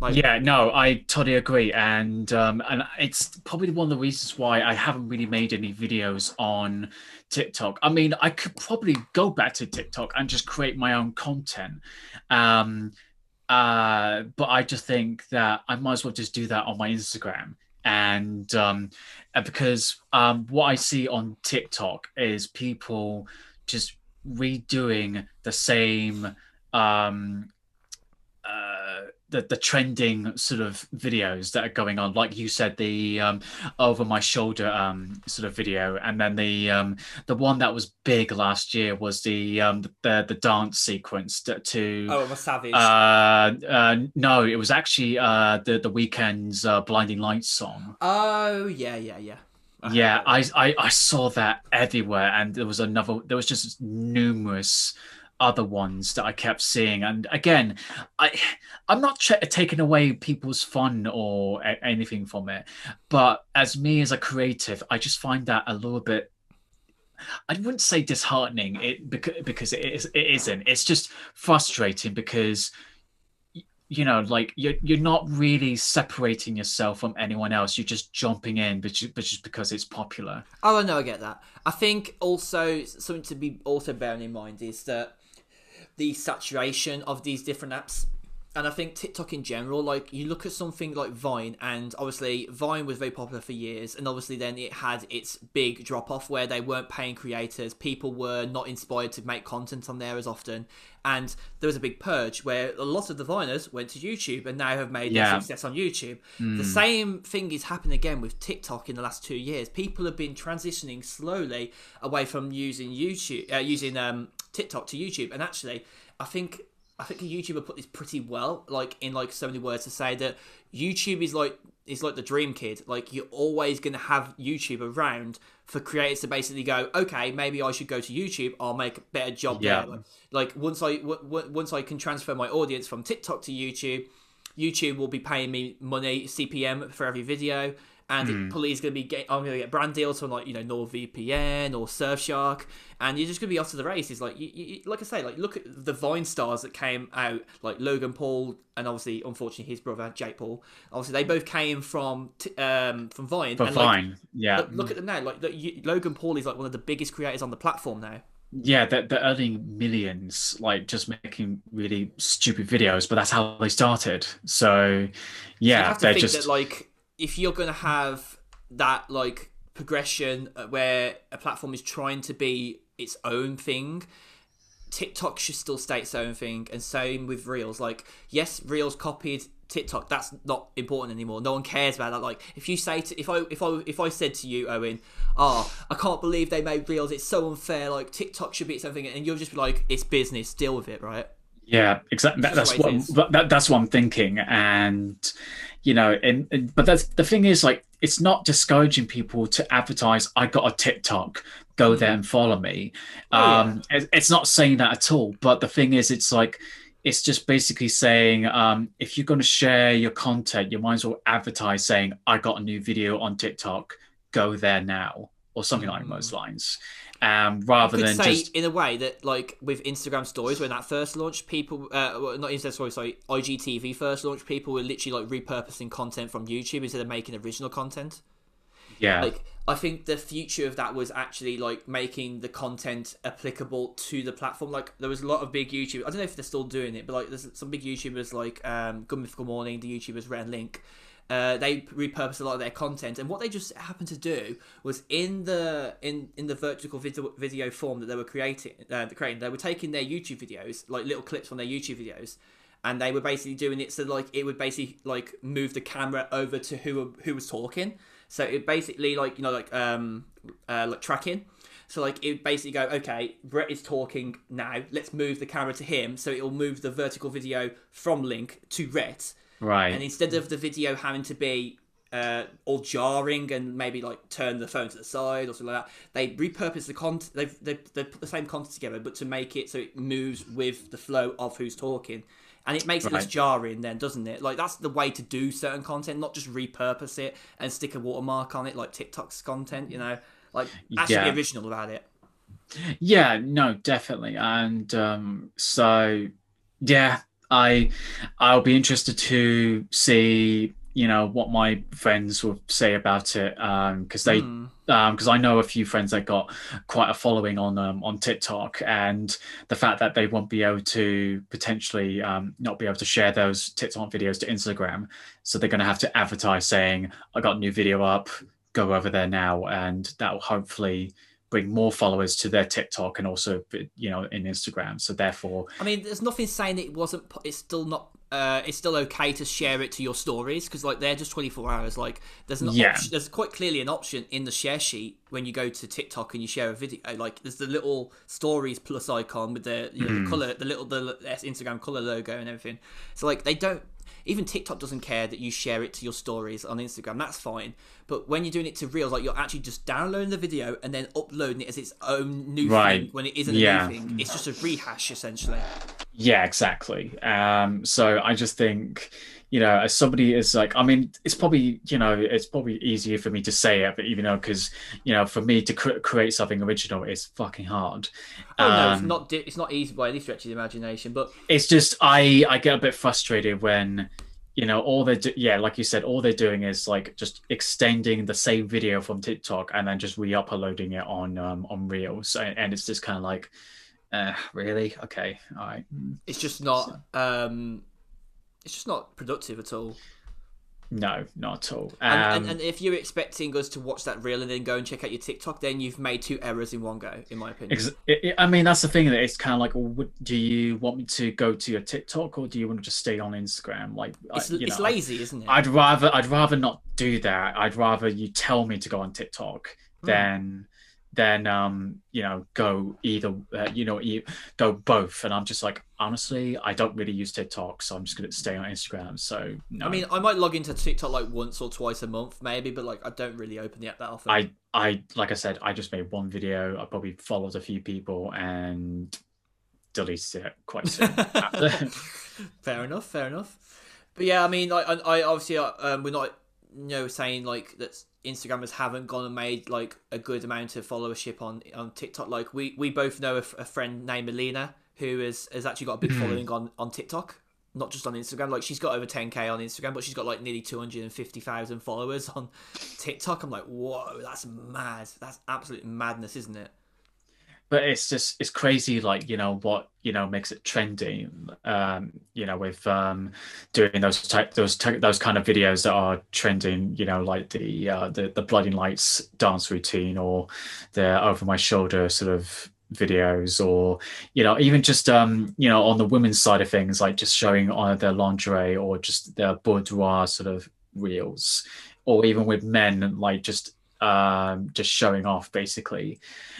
Like, yeah, no, I totally agree, and um, and it's probably one of the reasons why I haven't really made any videos on TikTok. I mean, I could probably go back to TikTok and just create my own content, um, uh, but I just think that I might as well just do that on my Instagram and um, because um, what I see on TikTok is people just redoing the same um, uh, the the trending sort of videos that are going on. Like you said the um, over my shoulder um, sort of video. And then the um, the one that was big last year was the um, the the dance sequence to, to oh a savage. uh, uh, no it was actually uh, the the Weeknd's uh, blinding lights song. Oh yeah yeah yeah yeah <laughs> I, I i saw that everywhere and there was another there was just numerous other ones that I kept seeing. And again, I I'm not ch- taking away people's fun or a- anything from it, but as me as a creative, I just find that a little bit. I wouldn't say disheartening it because because it is it isn't. It's just frustrating because you know like you're, you're not really separating yourself from anyone else. You're just jumping in but just, because it's popular. Oh no i get that. I think also something to be also bearing in mind is that the saturation of these different apps and I think TikTok in general, like you look at something like Vine, and obviously Vine was very popular for years, and obviously then it had its big drop off where they weren't paying creators, people were not inspired to make content on there as often, and there was a big purge where a lot of the Viners went to YouTube and now have made yeah. their success on YouTube. Mm. The same thing is happening again with TikTok in the last two years. People have been transitioning slowly away from using YouTube, uh, using um, TikTok to YouTube, and actually, I think I think a YouTuber put this pretty well, like in like so many words to say that YouTube is like is like the dream kid. Like you're always gonna have YouTube around for creators to basically go, okay, maybe I should go to YouTube. I'll make a better job yeah. there. Like, once I w- w- once I can transfer my audience from TikTok to YouTube, YouTube will be paying me money CPM for every video and mm. it probably is going to be get, I'm going to get brand deals from like you know NordVPN or Surfshark, and you're just going to be off to the races. Like you, you, like I say, like look at the Vine stars that came out, like Logan Paul, and obviously, unfortunately, his brother Jake Paul. Obviously, they both came from t- um from Vine. From and, Vine, like, yeah. Look, look, at them now. Like you, Logan Paul is like one of the biggest creators on the platform now. Yeah, they're, they're earning millions, like just making really stupid videos, but that's how they started. So, yeah, so they're just that, like if you're going to have that like progression uh, where a platform is trying to be its own thing TikTok should still stay its own thing, and same with Reels. Like, yes, Reels copied TikTok. That's not important anymore. No one cares about that. Like, if you say to, if I if I if I said to you, Owen, oh, I can't believe they made Reels. It's so unfair. Like, TikTok should be its own thing, and you'll just be like, it's business. Deal with it, right? Yeah, exactly. That, that's what that, that's what I'm thinking, and you know, and, and but that's the thing is like it's not discouraging people to advertise. I got a TikTok, go there and follow me. Oh, yeah. um, it- it's not saying that at all. But the thing is, it's like it's just basically saying um, if you're going to share your content, you might as well advertise saying I got a new video on TikTok, go there now, or something like those lines. Um, rather than say just in a way that like with Instagram stories when that first launched, people uh, well, not Instagram stories, sorry, IGTV first launched, people were literally like repurposing content from YouTube instead of making original content. yeah, Like I think the future of that was actually like making the content applicable to the platform. Like there was a lot of big YouTubers. I don't know if they're still doing it, but like there's some big YouTubers like um, Good Mythical Morning, the YouTubers Rhett Link. Uh, they repurposed a lot of their content, and what they just happened to do was in the in in the vertical video, form that they were creating, uh, creating, they were taking their YouTube videos, like little clips from their YouTube videos, and they were basically doing it so like it would basically like move the camera over to who who was talking. So it basically like you know like um uh, like tracking. So like it would basically go okay, Rhett is talking now. Let's move the camera to him, so it'll move the vertical video from Link to Rhett, right. and instead of the video having to be uh, all jarring and maybe like turn the phone to the side or something like that, they repurpose the content. They they they put the same content together, but to make it so it moves with the flow of who's talking. And it makes it less jarring, then, doesn't it? Like that's the way to do certain content, not just repurpose it and stick a watermark on it, like TikTok's content. You know, like actually Yeah. original about it. Yeah, no, definitely. And um, so, yeah, I I'll be interested to see, you know, what my friends will say about it. Um, because they Hmm. um because I know a few friends that got quite a following on um on TikTok and the fact that they won't be able to potentially um not be able to share those TikTok videos to Instagram. So they're gonna have to advertise saying, I got a new video up, go over there now, and that will hopefully bring more followers to their TikTok and also you know in Instagram. So therefore, I mean, there's nothing saying it wasn't. It's still not. Uh, it's still okay to share it to your stories because like they're just 24 hours. Like there's an Yeah. option, there's quite clearly an option in the share sheet when you go to TikTok and you share a video. Like there's the little stories plus icon with the you know, the color, the little the Instagram color logo and everything. So like they don't. Even TikTok doesn't care that you share it to your stories on Instagram. That's fine. But when you're doing it to Reels, like you're actually just downloading the video and then uploading it as its own new Right. thing when it isn't Yeah. a new thing. It's just a rehash essentially. Yeah, exactly. Um, so I just think, you know, as somebody is like, I mean, it's probably, you know, it's probably easier for me to say it, but even though, because, you know, for me to cr- create something original is fucking hard. Oh no, it's Um, not. It's not easy by any stretch of the imagination. But It's just I I get a bit frustrated when, you know, all they're do- yeah, like you said, all they're doing is like just extending the same video from TikTok and then just re-uploading it on um on Reels, and, and it's just kind of like, uh, really? Okay, all right. it's just not. Um, it's just not productive at all. No, not at all. And, Um, and, and if you're expecting us to watch that reel and then go and check out your TikTok, then you've made two errors in one go, in my opinion. It- it- I mean, that's the thing that it's kind of like, well, do you want me to go to your TikTok or do you want to just stay on Instagram? Like, I- It's, you it's know, lazy, isn't it? I'd rather, I'd rather not do that. I'd rather you tell me to go on TikTok Hmm. than, than, um, you know, go either, uh, you know, e- go both. And I'm just like, honestly, I don't really use TikTok, so I'm just gonna stay on Instagram. So, no. I mean, I might log into TikTok like once or twice a month, maybe, but like I don't really open the app that often. I, I, like I said, I just made one video. I probably followed a few people and deleted it quite soon. <laughs> fair enough, fair enough. But yeah, I mean, like, I, I obviously uh, um, we're not, you know, saying like that Instagrammers haven't gone and made like a good amount of followership on on TikTok. Like we we both know a, f- a friend named Melina who has has actually got a big hmm. following on on TikTok. Not just on Instagram, like she's got over 10k on Instagram, but she's got like nearly 250,000 followers on TikTok. I'm like, whoa, that's mad. That's absolute madness, isn't it? But it's just it's crazy like you know what you know makes it trendy um you know with um doing those type those ty- those kind of videos that are trending you know like the uh the, the bloody lights dance routine or the over my shoulder sort of videos or you know even just um you know on the women's side of things like just showing on their lingerie or just their boudoir sort of reels or even with men like just um, just showing off basically.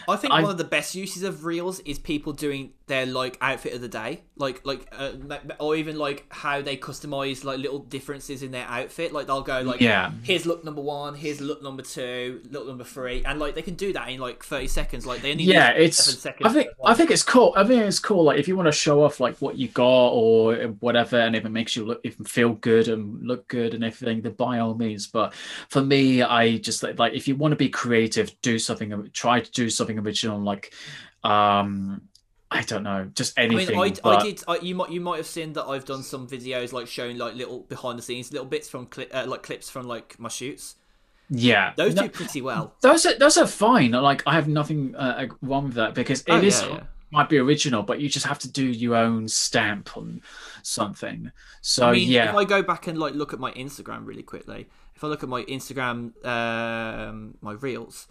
I think I, one of the best uses of reels is people doing their like outfit of the day, like like uh, or even like how they customize like little differences in their outfit. Like they'll go like, yeah, here's look number one, here's look number two, look number three, and like they can do that in like thirty seconds. Like they only yeah, it's. I think I think it's cool. I think it's cool. Like if you want to show off like what you got or whatever, and if it makes you look even feel good and look good and everything, then by all means. But for me, I just like if you want to be creative, do something. Try to do something original. Like um I don't know, just anything. I mean, I, but... I did. I, you might you might have seen that I've done some videos like showing like little behind the scenes, little bits from cli- uh, like clips from like my shoots. Yeah, those no, do pretty well. Those are those are fine. Like I have nothing uh, wrong with that because it oh, is yeah, yeah. might be original, but you just have to do your own stamp on something. So I mean, yeah, if I go back and like look at my Instagram really quickly, if I look at my Instagram, um, my reels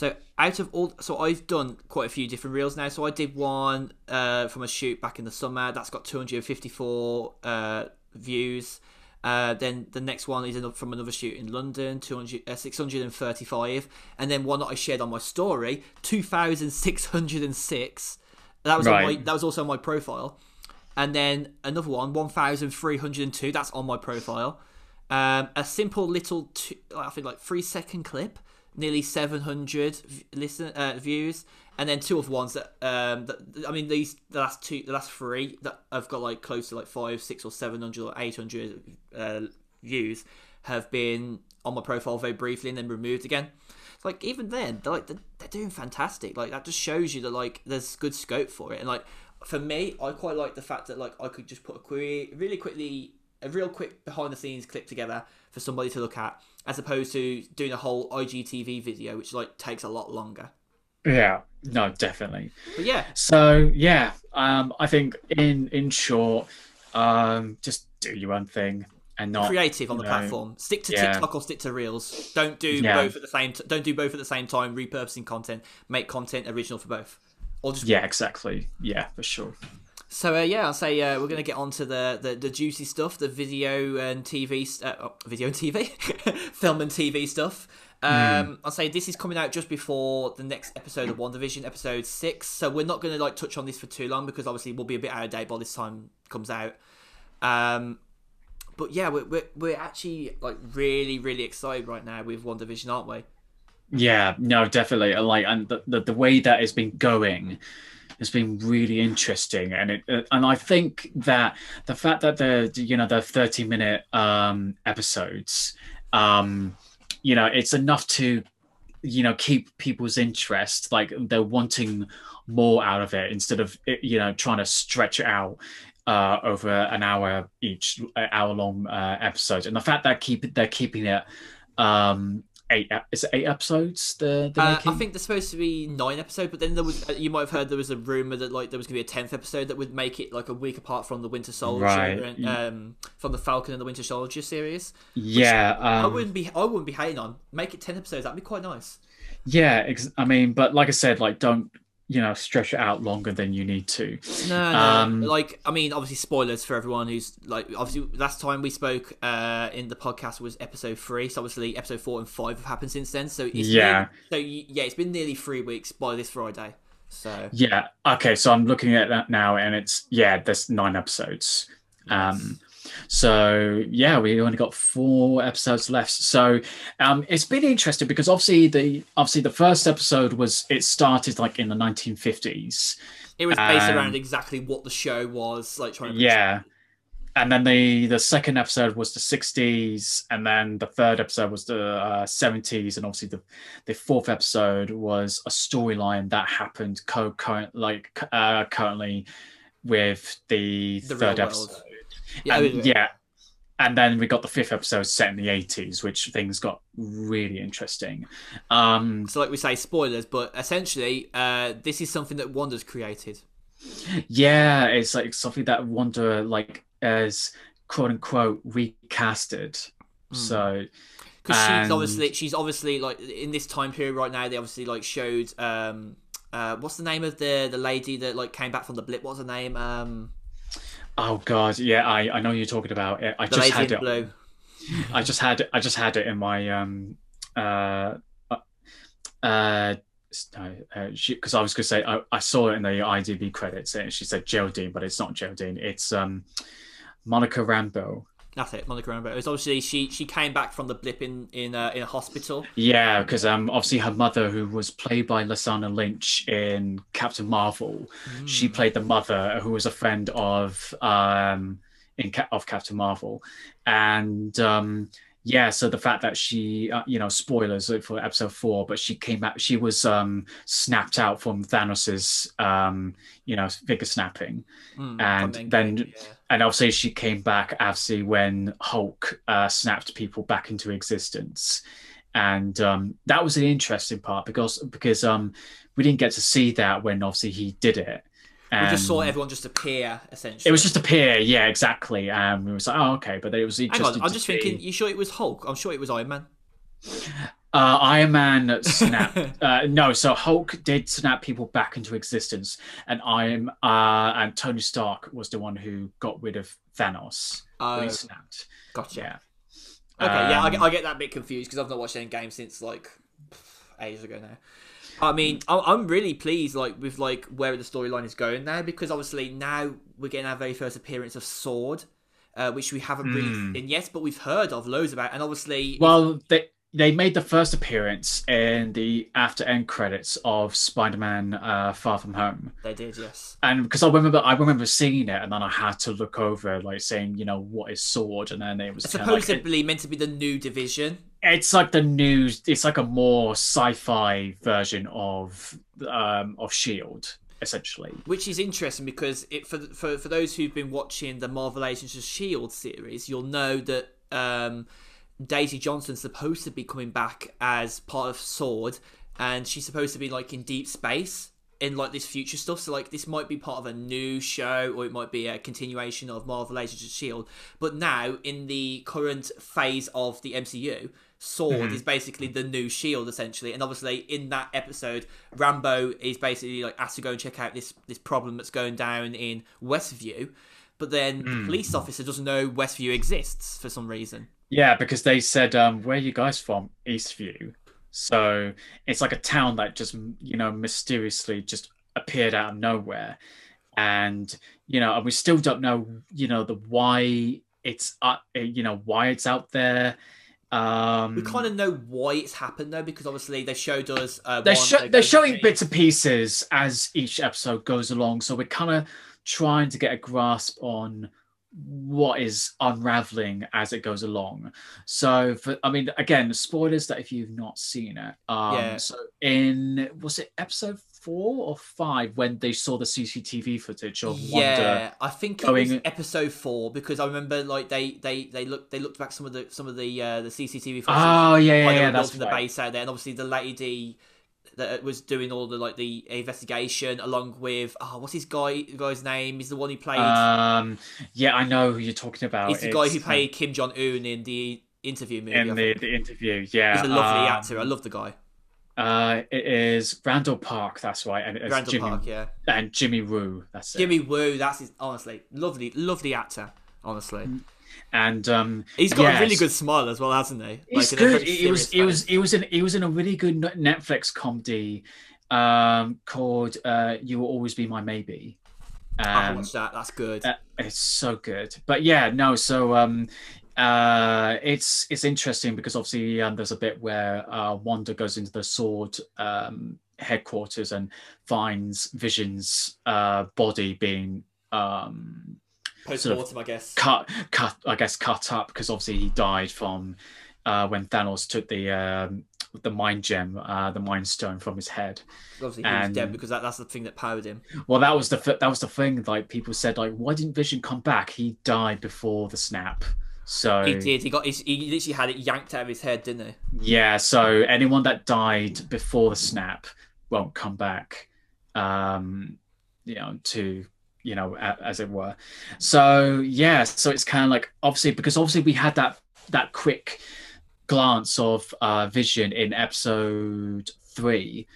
so out of all, so I've done quite a few different reels now. So I did one uh, from a shoot back in the summer. That's got 254 uh, views. Uh, then the next one is from another shoot in London, 200, uh, 635. And then one that I shared on my story, 2,606. That was right. on my, that was also on my profile. And then another one, 1,302. That's on my profile. Um, a simple little, two, I think like three second clip nearly 700 listen uh, views, and then two of ones that um that I mean these the last two the last three that have got like close to like five, six, or seven hundred or eight hundred uh, views have been on my profile very briefly and then removed again. It's like even then, they're like they're, they're doing fantastic. Like that just shows you that like there's good scope for it. And like for me, I quite like the fact that like I could just put a query really quickly, a real quick behind the scenes clip together for somebody to look at as opposed to doing a whole IGTV video, which like takes a lot longer. Yeah, no, definitely. But yeah. So yeah, um, I think in in short, um, just do your own thing and not creative on the know, platform. Stick to yeah. TikTok or stick to Reels. Don't do yeah. both at the same. T- don't do both at the same time. Repurposing content. Make content original for both. Or just yeah, exactly. Yeah, for sure. So uh, yeah, I'll say uh, we're going to get on to the, the, the juicy stuff, the video and TV, uh, oh, video and TV, <laughs> film and TV stuff. Um, mm. I'll say this is coming out just before the next episode of WandaVision, episode six. So we're not going to like touch on this for too long because obviously we'll be a bit out of date by this time comes out. Um, but yeah, we're, we're we're actually like really really excited right now with WandaVision, aren't we? Yeah, no, definitely. Like, and the the, the way that it's been going has been really interesting, and it uh, and I think that the fact that the you know the thirty minute um, episodes, um, you know, it's enough to you know keep people's interest. Like they're wanting more out of it instead of you know trying to stretch it out uh, over an hour each hour long uh, episode. And the fact that keep they're keeping it um eight is it eight episodes the, uh, i think there's supposed to be nine episodes but then there was uh, you might have heard there was a rumor that like there was going to be a 10th episode that would make it like a week apart from the winter soldier right. and um from the falcon and the winter soldier series yeah um, i wouldn't be i wouldn't be hating on make it 10 episodes that'd be quite nice yeah ex- i mean but like i said like don't you know stretch it out longer than you need to. No, no um, like i mean obviously spoilers for everyone who's like obviously last time we spoke uh in the podcast was episode three. So obviously episode four and five have happened since then. So yeah. nearly, so yeah it's been nearly three weeks by this friday. So yeah. Okay. So i'm looking at that now and it's yeah there's nine episodes. Yes. um so yeah, we only got four episodes left. So um, it's been interesting because obviously the obviously the first episode was it started like in the 1950s. It was based um, around exactly what the show was like. Trying to yeah, and then the the second episode was the 60s and then the third episode was the uh, 70s and obviously the the fourth episode was a storyline that happened co current like uh, currently with the, the third episode yeah, and, yeah. And then we got the fifth episode set in the 80s, which things got really interesting. Um, so, like we say, spoilers, but essentially, uh, this is something that Wanda's created. Yeah, it's like something that Wanda, like, as quote unquote recasted. Mm. So, because and... she's obviously she's obviously like in this time period right now they obviously like showed um uh what's the name of the the lady that like came back from the blip what's her name um Oh god, yeah, I, I know you're talking about it. I the just had it. Blue. I just had I just had it in my um uh uh, because uh, I was going to say I, I, saw it in the IDB credits and she said Geraldine, but it's not Geraldine. It's um, Monica Rambeau. That's it, Monica Rambeau. It's obviously she she came back from the blip in in uh, in a hospital. Yeah, because um obviously her mother, who was played by Lashana Lynch in Captain Marvel, mm. she played the mother who was a friend of um in of Captain Marvel, and um yeah so the fact that she uh, you know spoilers for episode four but she came back she was um snapped out from thanos's um you know figure snapping mm, and then yeah. And obviously she came back obviously when hulk uh, snapped people back into existence and um that was an interesting part because because um we didn't get to see that when obviously he did it we just saw everyone just appear, essentially. It was just appear, yeah, exactly. And um, we was like, oh, okay, but it was interesting. Hang on, I'm just see. thinking. You sure it was Hulk? I'm sure it was Iron Man. Uh, Iron Man snapped. <laughs> uh, no, so Hulk did snap people back into existence, and I'm uh, and Tony Stark was the one who got rid of Thanos oh, when he snapped. Gotcha. Yeah. Okay, um, yeah, I, um, I, get that bit confused because I've not watched Endgame since like ages ago now. I mean, I'm really pleased like with like where the storyline is going now because obviously now we're getting our very first appearance of Sword, uh, which we haven't really mm. seen yet, but we've heard of loads about, and obviously, well, they they made the first appearance in the after end credits of Spider-Man: uh, Far From Home. They did, yes. And because I remember, I remember seeing it, and then I had to look over, like saying, you know, what is Sword, and then it was supposedly like, meant to be the new division. It's like the new. It's like a more sci-fi version of um, of Shield essentially. Which is interesting because it for for for those who've been watching the Marvel Agents of Shield series, you'll know that um, Daisy Johnson's supposed to be coming back as part of Sword, and she's supposed to be like in deep space in like this future stuff. So like this might be part of a new show, or it might be a continuation of Marvel Agents of Shield. But now in the current phase of the MCU, Sword mm-hmm. is basically the new Shield essentially, and obviously in that episode, Rambeau is basically like asked to go and check out this this problem that's going down in Westview. But then mm. the police officer doesn't know Westview exists for some reason. Yeah, because they said, um, "Where are you guys from?" Eastview. So it's like a town that just you know mysteriously just appeared out of nowhere, and you know, and we still don't know you know the why it's uh, you know why it's out there. Um, we kind of know why it's happened though, because obviously they showed us. Uh, they're, sh- they're showing bits and pieces as each episode goes along, so we're kind of trying to get a grasp on what is unraveling as it goes along. So, for I mean, again, spoilers that if you've not seen it. Um, yeah. So, in was it episode four or five when they saw the CCTV footage of yeah, I think it going... was episode four because I remember like they they they looked they looked back some of the some of the uh, the CCTV footage. Oh yeah, yeah, yeah that's right. the base out there, and obviously the lady that was doing all the like the investigation along with oh what's his guy guy's name? He's the one who played um yeah i know who you're talking about. He's the it's, guy who played um, kim jong-un in the interview movie in the, the interview yeah he's a lovely um, actor. I love the guy. uh it is randall park that's right and it's randall jimmy, park yeah. and jimmy woo that's jimmy it. woo that's his honestly lovely lovely actor honestly. Mm. And um, he's got yes, a really good smile as well, hasn't he? He's like, good. He was, he was, he was in, he was in a really good Netflix comedy um, called uh, "You Will Always Be My Maybe." Um, I watched that. That's good. Uh, it's so good. But yeah, no. So um, uh, it's it's interesting because obviously um, there's a bit where uh, Wanda goes into the Sword um, headquarters and finds Vision's uh, body being um, post-mortem, I guess. Cut, cut. I guess cut up because obviously he died from uh, when Thanos took the um, the mind gem, uh, the mind stone from his head. Obviously, he and, was dead because that, that's the thing that powered him. Well, that was the that was the thing. Like people said, like, why didn't Vision come back? He died before the snap. So he did. He got. His, he literally had it yanked out of his head, didn't he? Yeah. So anyone that died before the snap won't come back. Um, you know, to you know, as it were. So yeah, so it's kind of like obviously because obviously we had that that quick glance of uh, Vision in episode three,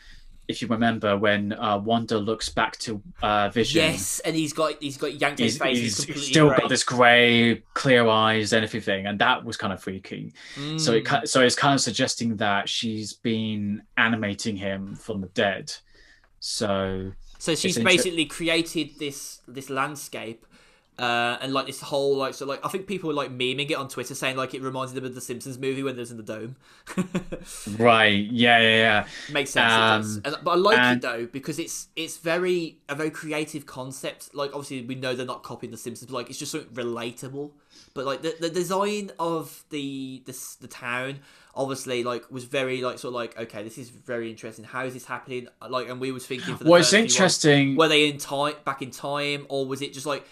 if you remember when uh, Wanda looks back to uh, Vision. Yes, and he's got he's got yanked his face. he's completely still grey. got this grey, clear eyes and everything, and that was kind of freaky. So it Mm. so it's kind of suggesting that she's been animating him from the dead. So So she's basically created this this landscape, uh, and like this whole like so like I think people were like memeing it on Twitter saying like it reminded them of the Simpsons movie when there's in the dome. <laughs> right, yeah, yeah, yeah. Makes sense. Um, And- but I like and- it though because it's it's very a very creative concept. Like obviously we know they're not copying the Simpsons, but like it's just something relatable. But like the, the design of the this the town obviously like was very like sort of like okay this is very interesting. How is this happening? Like and we was thinking for the Well, it's first few ones, interesting. were they in time back in time or was it just like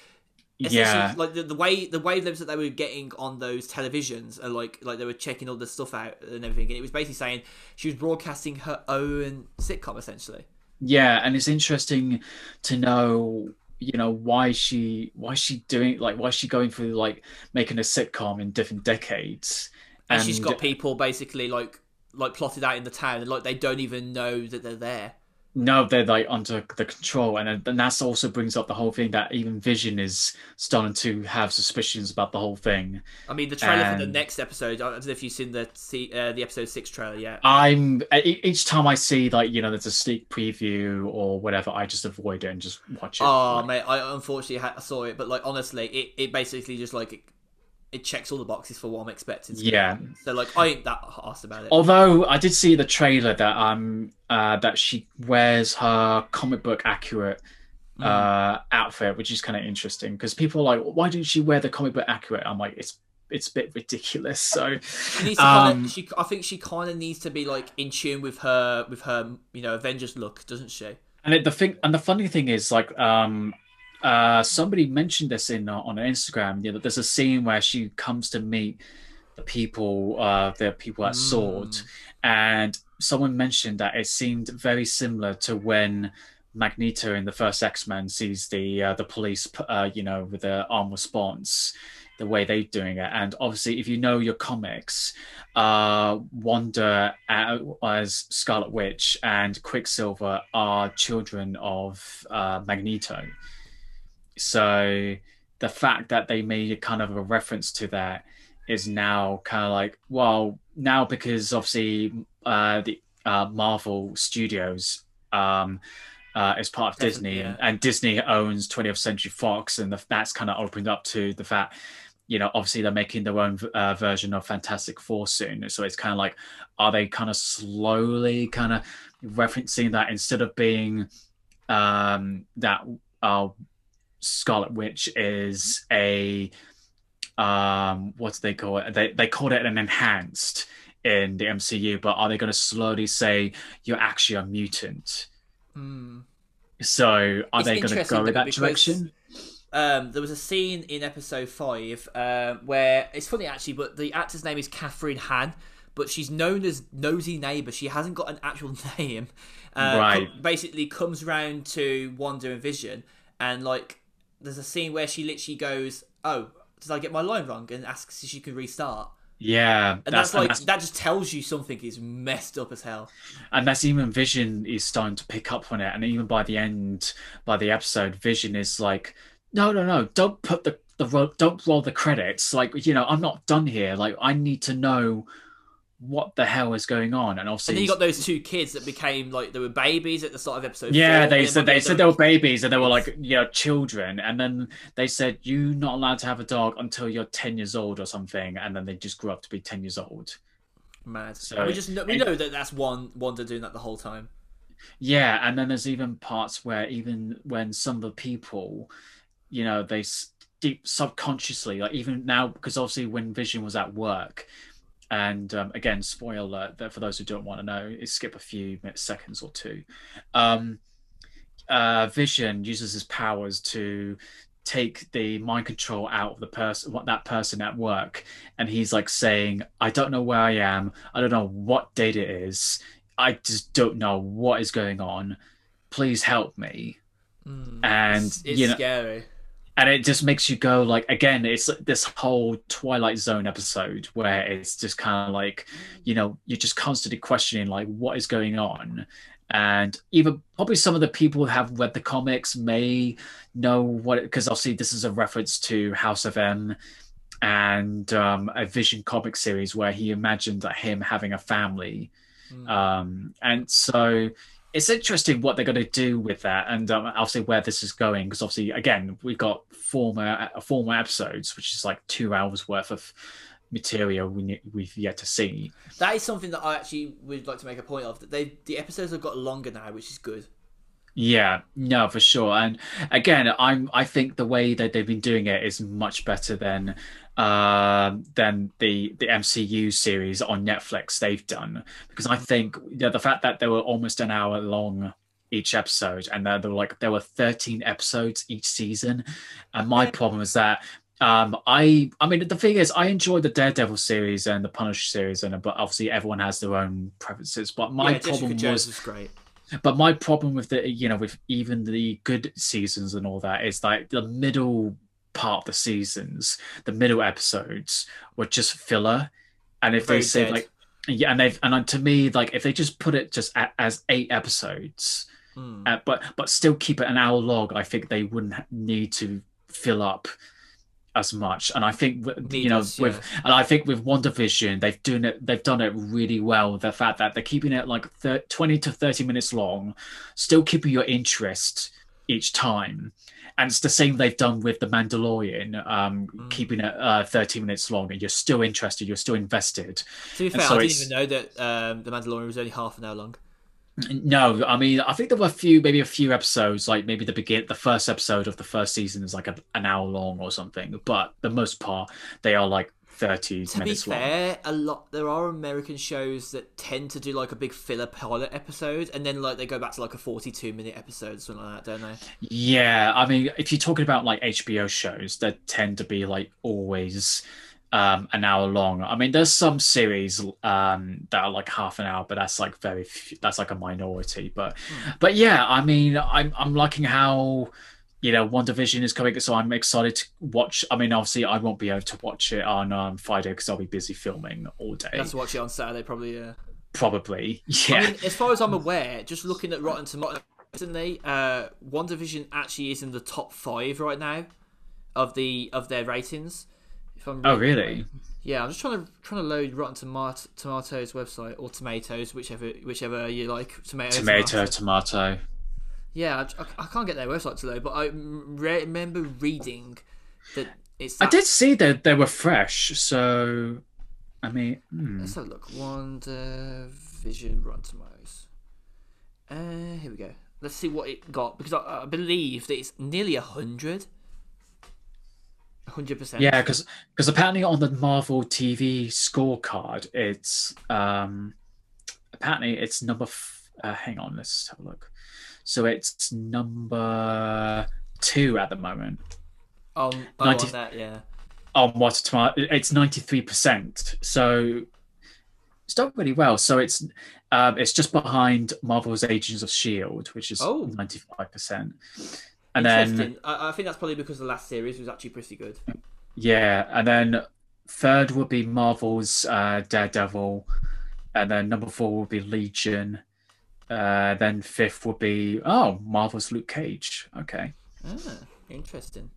Yeah, like the, the way the wavelengths that they were getting on those televisions and like like they were checking all the stuff out and everything and it was basically saying she was broadcasting her own sitcom essentially yeah, and it's interesting to know, you know, why she why she doing like why she going through like making a sitcom in different decades. and, she's got people basically like like plotted out in the town and like they don't even know that they're there no, they're like under the control, and and that also brings up the whole thing that even Vision is starting to have suspicions about the whole thing. i mean the trailer for the next episode i don't know if you've seen the uh, the episode 6 trailer yet I'm each time I see like you know there's a sneak preview or whatever, I just avoid it and just watch it. oh Like, mate i unfortunately ha- saw it but like honestly it, it basically just like it, checks all the boxes for what i'm expecting to yeah. so like i ain't that asked about it Although I did see the trailer that um uh that she wears her comic book accurate Mm. uh outfit, which is kind of interesting because people are like, why didn't she wear the comic book accurate? I'm like, it's it's a bit ridiculous. So She needs to Um, of. She, I think she kind of needs to be like in tune with her, with her, you know, Avengers look, doesn't she? And it, the thing, and the funny thing is, like, um, uh, somebody mentioned this in uh, on Instagram. You know, there's a scene where she comes to meet the people, uh, the people at Sword, Mm. and someone mentioned that it seemed very similar to when Magneto in the first X Men sees the uh, the police, uh, you know, with the arm response. The way they're doing it, and obviously, if you know your comics, uh, Wanda uh, as Scarlet Witch and Quicksilver are children of uh, Magneto. So the fact that they made a kind of a reference to that is now kind of like, well, now because obviously uh, the uh, Marvel Studios um, uh, is part of Definitely, Disney, yeah. and Disney owns 20th Century Fox, and the, that's kind of opened up to the fact you know, obviously they're making their own uh, version of Fantastic Four soon. So it's kind of like, are they kind of slowly kind of referencing that instead of being um, that uh, Scarlet Witch is a um, what do they call it? They they called it an enhanced in the MCU, but are they going to slowly say you're actually a mutant? Hmm. So are It's they going to go in that because- direction? Um, there was a scene in episode five um, where it's funny actually, but the actor's name is Kathryn Hahn, but she's known as Nosy Neighbor. She hasn't got an actual <laughs> name. Uh, Right. co- basically, comes round to Wanda and Vision, and like, there's a scene where she literally goes, "Oh, did I get my line wrong?" and asks if she could restart. Yeah, And that's, and like that just tells you something is messed up as hell. and that's even Vision is starting to pick up on it, and even by the end, by the episode, Vision is like, no, no, no, don't put the the ro- don't roll the credits. Like, you know, I'm not done here. Like, I need to know what the hell is going on. And obviously, And then you got those two kids that became like they were babies at the start of episode. yeah, four, they said they said they were babies, and they were like, you know, children, and then they said you're not allowed to have a dog until you're ten years old or something, and then they just grew up to be ten years old. mad. So- we just know, we know that that's one Wanda doing that the whole time. Yeah, and then there's even parts where even when some of the people, you know, they deep subconsciously, like even now, because obviously when Vision was at work, and um, again, spoiler alert that for those who don't want to know, is skip a few minutes, seconds or two. Um, uh, Vision uses his powers to take the mind control out of the person, what that person at work, and he's like saying, "I don't know where I am. I don't know what date it is." I just don't know what is going on. Please help me. Mm. And it's, it's you know, scary. And it just makes you go like again. It's this whole Twilight Zone episode where it's just kind of like, you know, you're just constantly questioning like what is going on, and even probably some of the people who have read the comics may know what because obviously this is a reference to House of M and um, a Vision comic series where he imagined him having a family, mm. um, and so it's interesting what they're going to do with that, and um, obviously where this is going. Because obviously, again, we've got former uh, former episodes, which is like two hours worth of material we we've yet to see. That is something that I actually would like to make a point of. That they the episodes have got longer now, which is good. Yeah, no, for sure. And again, I'm I think the way that they've been doing it is much better than uh, than the the MCU series on Netflix they've done. Because I think you know, the fact that they were almost an hour long each episode and there, there were like there were 13 episodes each season. And my problem is that um, I I mean the thing is I enjoyed the Daredevil series and the Punisher series and but obviously everyone has their own preferences. But my yeah, problem was, was great but my problem with the you know with even the good seasons and all that is like the middle part of the seasons, the middle episodes were just filler. And if Very they say dead. like yeah, and they've and to me like if they just put it just as eight episodes, mm. uh, but but still keep it an hour long, I think they wouldn't need to fill up as much. And I think you know with and I think with WandaVision they've done it they've done it really well. The fact that they're keeping it like 30, 20 to 30 minutes long, still keeping your interest each time. And it's the same they've done with The Mandalorian, um, mm. keeping it uh, 30 minutes long, and you're still interested, you're still invested. To be fair, so I didn't even know that um, The Mandalorian was only half an hour long. No, I mean, I think there were a few, maybe a few episodes, like maybe the begin, the first episode of the first season is like a, an hour long or something. But the most part, they are like thirty to minutes be fair, long. a lot there are American shows that tend to do like a big filler pilot episode, and then like they go back to like a forty-two minute episode, something like that, don't they? Yeah, I mean, if you're talking about like HBO shows, that tend to be like always um, an hour long. I mean, there's some series um, that are like half an hour, but that's like very that's like a minority. But mm. but yeah, I mean, I'm I'm liking how you know WandaVision is coming, so I'm excited to watch. I mean, obviously, I won't be able to watch it on um, Friday because I'll be busy filming all day. That's watch it on Saturday, probably. Yeah. Probably, yeah. <laughs> I mean, as far as I'm <laughs> aware, just looking at Rotten Tomatoes, isn't they? Uh, WandaVision actually is in the top five right now of the of their ratings. If I'm oh really? Yeah, I'm just trying to trying to load Rotten Tomato, Tomatoes website or Tomatoes, whichever whichever you like. Tomato, tomato, tomato. tomato. Yeah, I, I, can't get their website to load, but I re- remember reading that it's. That... I did see that they were fresh, so I mean, hmm. let's have a look. WandaVision Rotten Tomatoes. Uh, here we go. Let's see what it got because I, I believe that it's nearly a hundred. Hundred percent. Yeah, because because apparently on the Marvel TV scorecard, it's um apparently it's number. F- uh, hang on, let's have a look. So it's number two at the moment. Um, 90, on that, yeah. On Rotten Tomato, it's ninety three percent. So it's done really well. So it's um, it's just behind Marvel's Agents of Shield, which is ninety five percent. And then I, I think that's probably because the last series was actually pretty good. Yeah, and then third would be Marvel's uh, Daredevil, and then number four would be Legion, uh, then fifth would be oh Marvel's Luke Cage. Okay. Ah, interesting.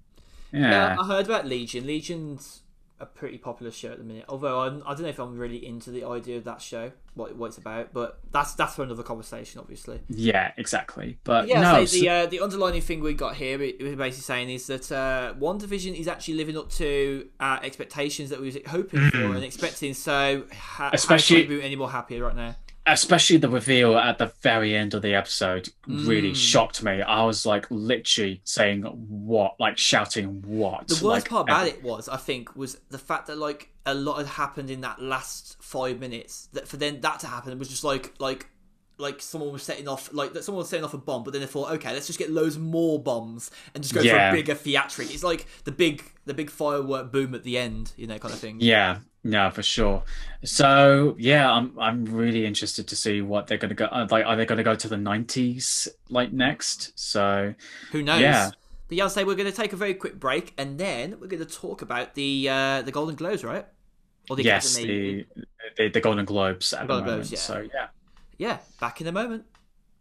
Yeah. yeah. I heard about Legion. Legion's a pretty popular show at the minute. Although I'm, I do not know if I'm really into the idea of that show, what what it's about. But that's that's for another conversation, obviously. Yeah, exactly. But yeah, no, so... the uh, the underlining thing we got here, it, was basically saying is that uh, WandaVision is actually living up to our expectations that we were hoping mm. for and expecting. So, ha- especially, we be any more happier right now? Especially the reveal at the very end of the episode really mm. shocked me. I was like literally saying what, like shouting what. The worst like, part about it was, I think, was the fact that like a lot had happened in that last five minutes. That for then that to happen was just like like like someone was setting off like that someone was setting off a bomb, but then they thought, okay, let's just get loads more bombs and just go yeah. for a bigger theatric. It's like the big the big firework boom at the end, you know, kind of thing. Yeah, no, for sure. So yeah, I'm I'm really interested to see what they're gonna go. Uh, like, are they gonna go to the '90s like next? So who knows? Yeah. But yeah, I'll say we're going to take a very quick break, and then we're going to talk about the uh, the Golden Globes, right? Or the yes, the, the, the Golden Globes at Golden the moment. Globes, yeah. So yeah, yeah. Back in a moment.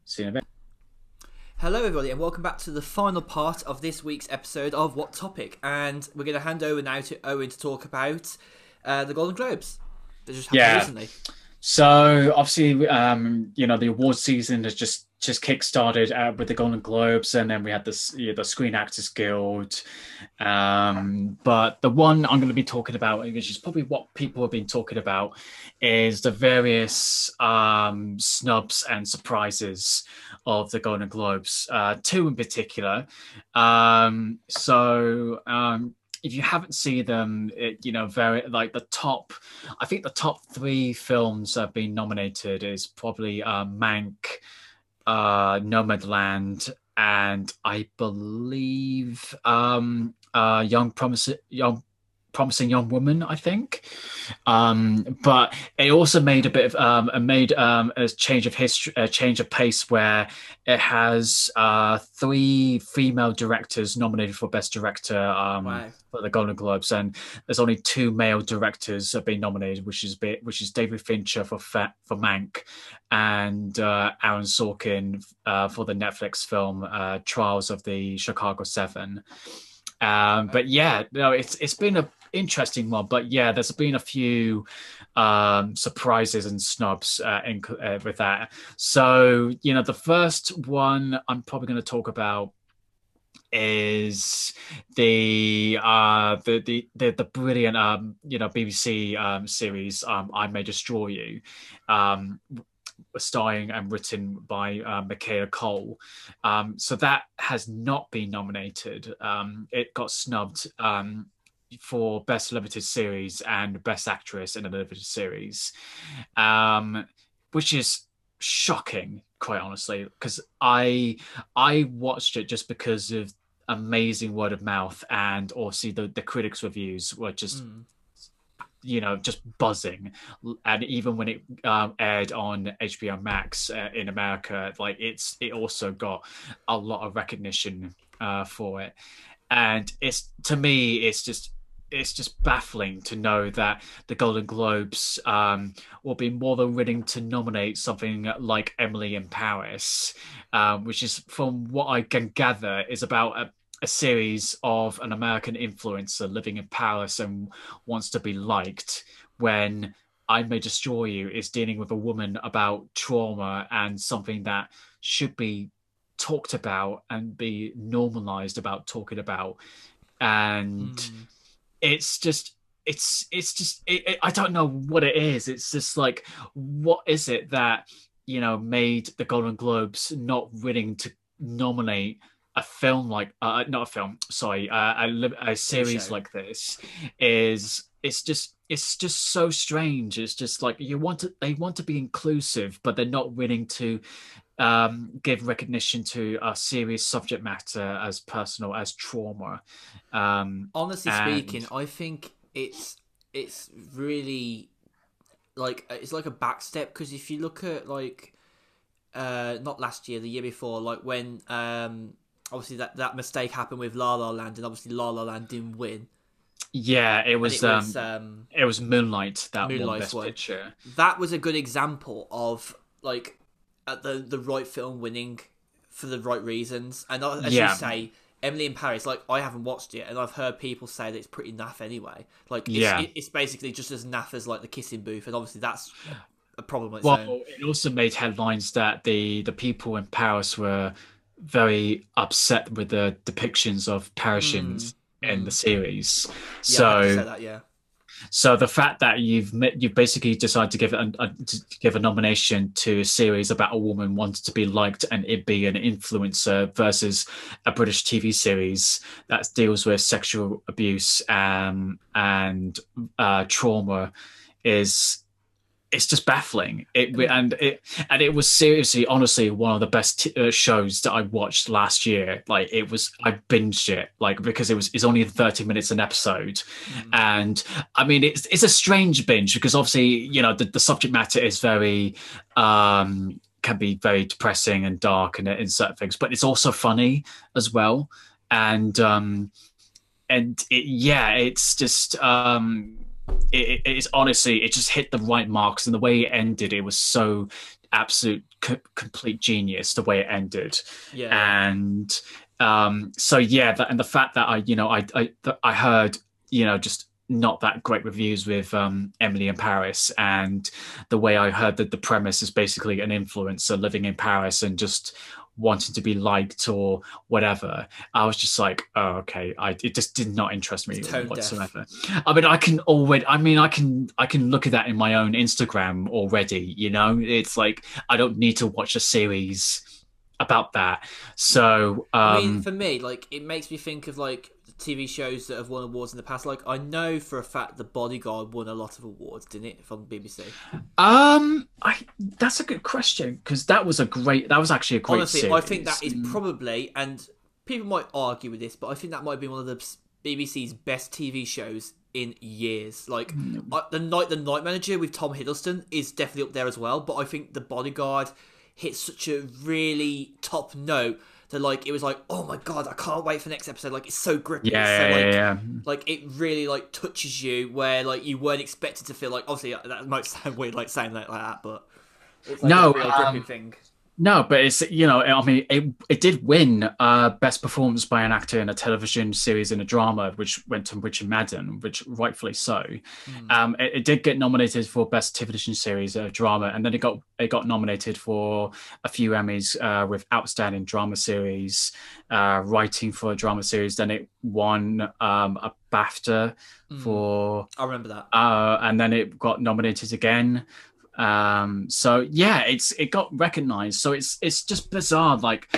See you in a bit. Hello, everybody, and welcome back to the final part of this week's episode of What Topic. And we're going to hand over now to Owen to talk about uh, the Golden Globes that just happened Yeah. recently. So obviously, um, you know, the award season has just just kick-started uh, with the Golden Globes, and then we had this yeah, the Screen Actors Guild. Um, but the one I'm going to be talking about, which is probably what people have been talking about, is the various um, snubs and surprises of the Golden Globes. Uh, two in particular. Um, so. Um, if you haven't seen them, it, you know, very like the top, I think the top three films that have been nominated is probably uh, Mank, uh, Nomadland, and I believe um, uh, Young Promise Young Promising Young Woman. I think, um, but it also made a bit of um, it made um, a change of history, a change of pace where it has uh, three female directors nominated for Best Director. Um, Wow. for the Golden Globes, and there's only two male directors have been nominated, which is bit, which is David Fincher for Fa- for Mank, and uh, Aaron Sorkin uh, for the Netflix film uh, Trials of the Chicago Seven. Um, but yeah, no, it's it's been a interesting one. But yeah, there's been a few um, surprises and snubs uh, in, uh, with that. So you know, the first one I'm probably going to talk about is the uh the the the, the brilliant um you know BBC um series um I May Destroy You um starring and written by uh, Michaela Coel um so that has not been nominated um it got snubbed um for best limited series and best actress in a limited series um which is shocking quite honestly because i i watched it just because of amazing word of mouth and also the the critics reviews were just Mm. you know just buzzing and even when it um, aired on hbo max uh, in america like it's it also got a lot of recognition uh, for it and it's to me it's just it's just baffling to know that the golden globes um, will be more than willing to nominate something like emily in paris um, which is from what i can gather is about a, a series of an american influencer living in paris and wants to be liked when I May Destroy You is dealing with a woman about trauma and something that should be talked about and be normalized about talking about. And Mm. It's just, it's, it's just, it, it, I don't know what it is. It's just like, what is it that, you know, made the Golden Globes not willing to nominate a film like uh, not a film sorry uh, a, a series like this is it's just it's just so strange it's just like you want to they want to be inclusive but they're not willing to um give recognition to a serious subject matter as personal as trauma um Honestly And- speaking, I think it's it's really like it's like a backstep because if you look at like uh not last year, the year before, like when um obviously that that mistake happened with La La Land, and obviously La La Land didn't win. yeah it was, it was um um it was moonlight that won best won. picture that was a good example of like at the the right film winning for the right reasons. And as Yeah. you say, Emily in Paris, like I haven't watched it, and I've heard people say that it's pretty naff anyway. Like it's, Yeah. it- it's basically just as naff as like the kissing booth, and obviously that's a, problem Well, own. it also made headlines that the the people in Paris were very upset with the depictions of Parisians in the series. Mm, Yeah, to say So, that, yeah. So the fact that you've you've basically decided to give a, a to give a nomination to a series about a woman wanting to be liked and it be an influencer versus a British TV series that deals with sexual abuse um, and uh, trauma is it's just baffling. It and it and it was seriously, honestly, one of the best t- uh, shows that I watched last year. Like it was, I binged it like because it was it's only thirty minutes an episode, and I mean it's it's a strange binge because obviously you know the, the subject matter is very um can be very depressing and dark and in certain things, but it's also funny as well, and um and it, yeah, it's just um it, it- it's honestly it just hit the right marks and the way it ended it was so absolute co- complete genius the way it ended. Yeah. And um, so yeah, that, and the fact that I, you know, I I I heard, you know, just not that great reviews with um, Emily in Paris, and the way I heard that the premise is basically an influencer living in Paris and just wanting to be liked or whatever. I was just like, oh, okay. I it just did not interest me whatsoever. Deaf. I mean, I can already. I mean, I can I can look at that in my own Instagram already. You know, it's like I don't need to watch a series about that. So um, I mean, um, for me, like it makes me think of like TV shows that have won awards in the past. Like I know for a fact The Bodyguard won a lot of awards, didn't it, from BBC? Um, I that's a good question because that was a great. That was actually a great. Honestly, series. I think that is probably, and people might argue with this, but I think that might be one of the BBC's best TV shows in years. Like mm. uh, the night, the Night Manager with Tom Hiddleston is definitely up there as well. But I think The Bodyguard hit such a really top note that like it was like oh my god i can't wait for the next episode. Like it's so gripping yeah, so, yeah, like, yeah, like it really like touches you where like you weren't expected to feel like obviously that might <laughs> sound weird like saying that like that but it's like no, a real um, gripping thing no, but it's you know, I mean, it it did win uh, best performance by an actor in a television series in a drama, which went to Richard Madden, which rightfully so. Mm. Um, it, it, did get nominated for best television series uh, drama, and then it got it got nominated for a few Emmys uh, with outstanding drama series, uh, writing for a drama series. Then it won um, a BAFTA mm. for. I remember that. Uh, and then it got nominated again um, so yeah, it's it got recognized. So it's it's just bizarre. Like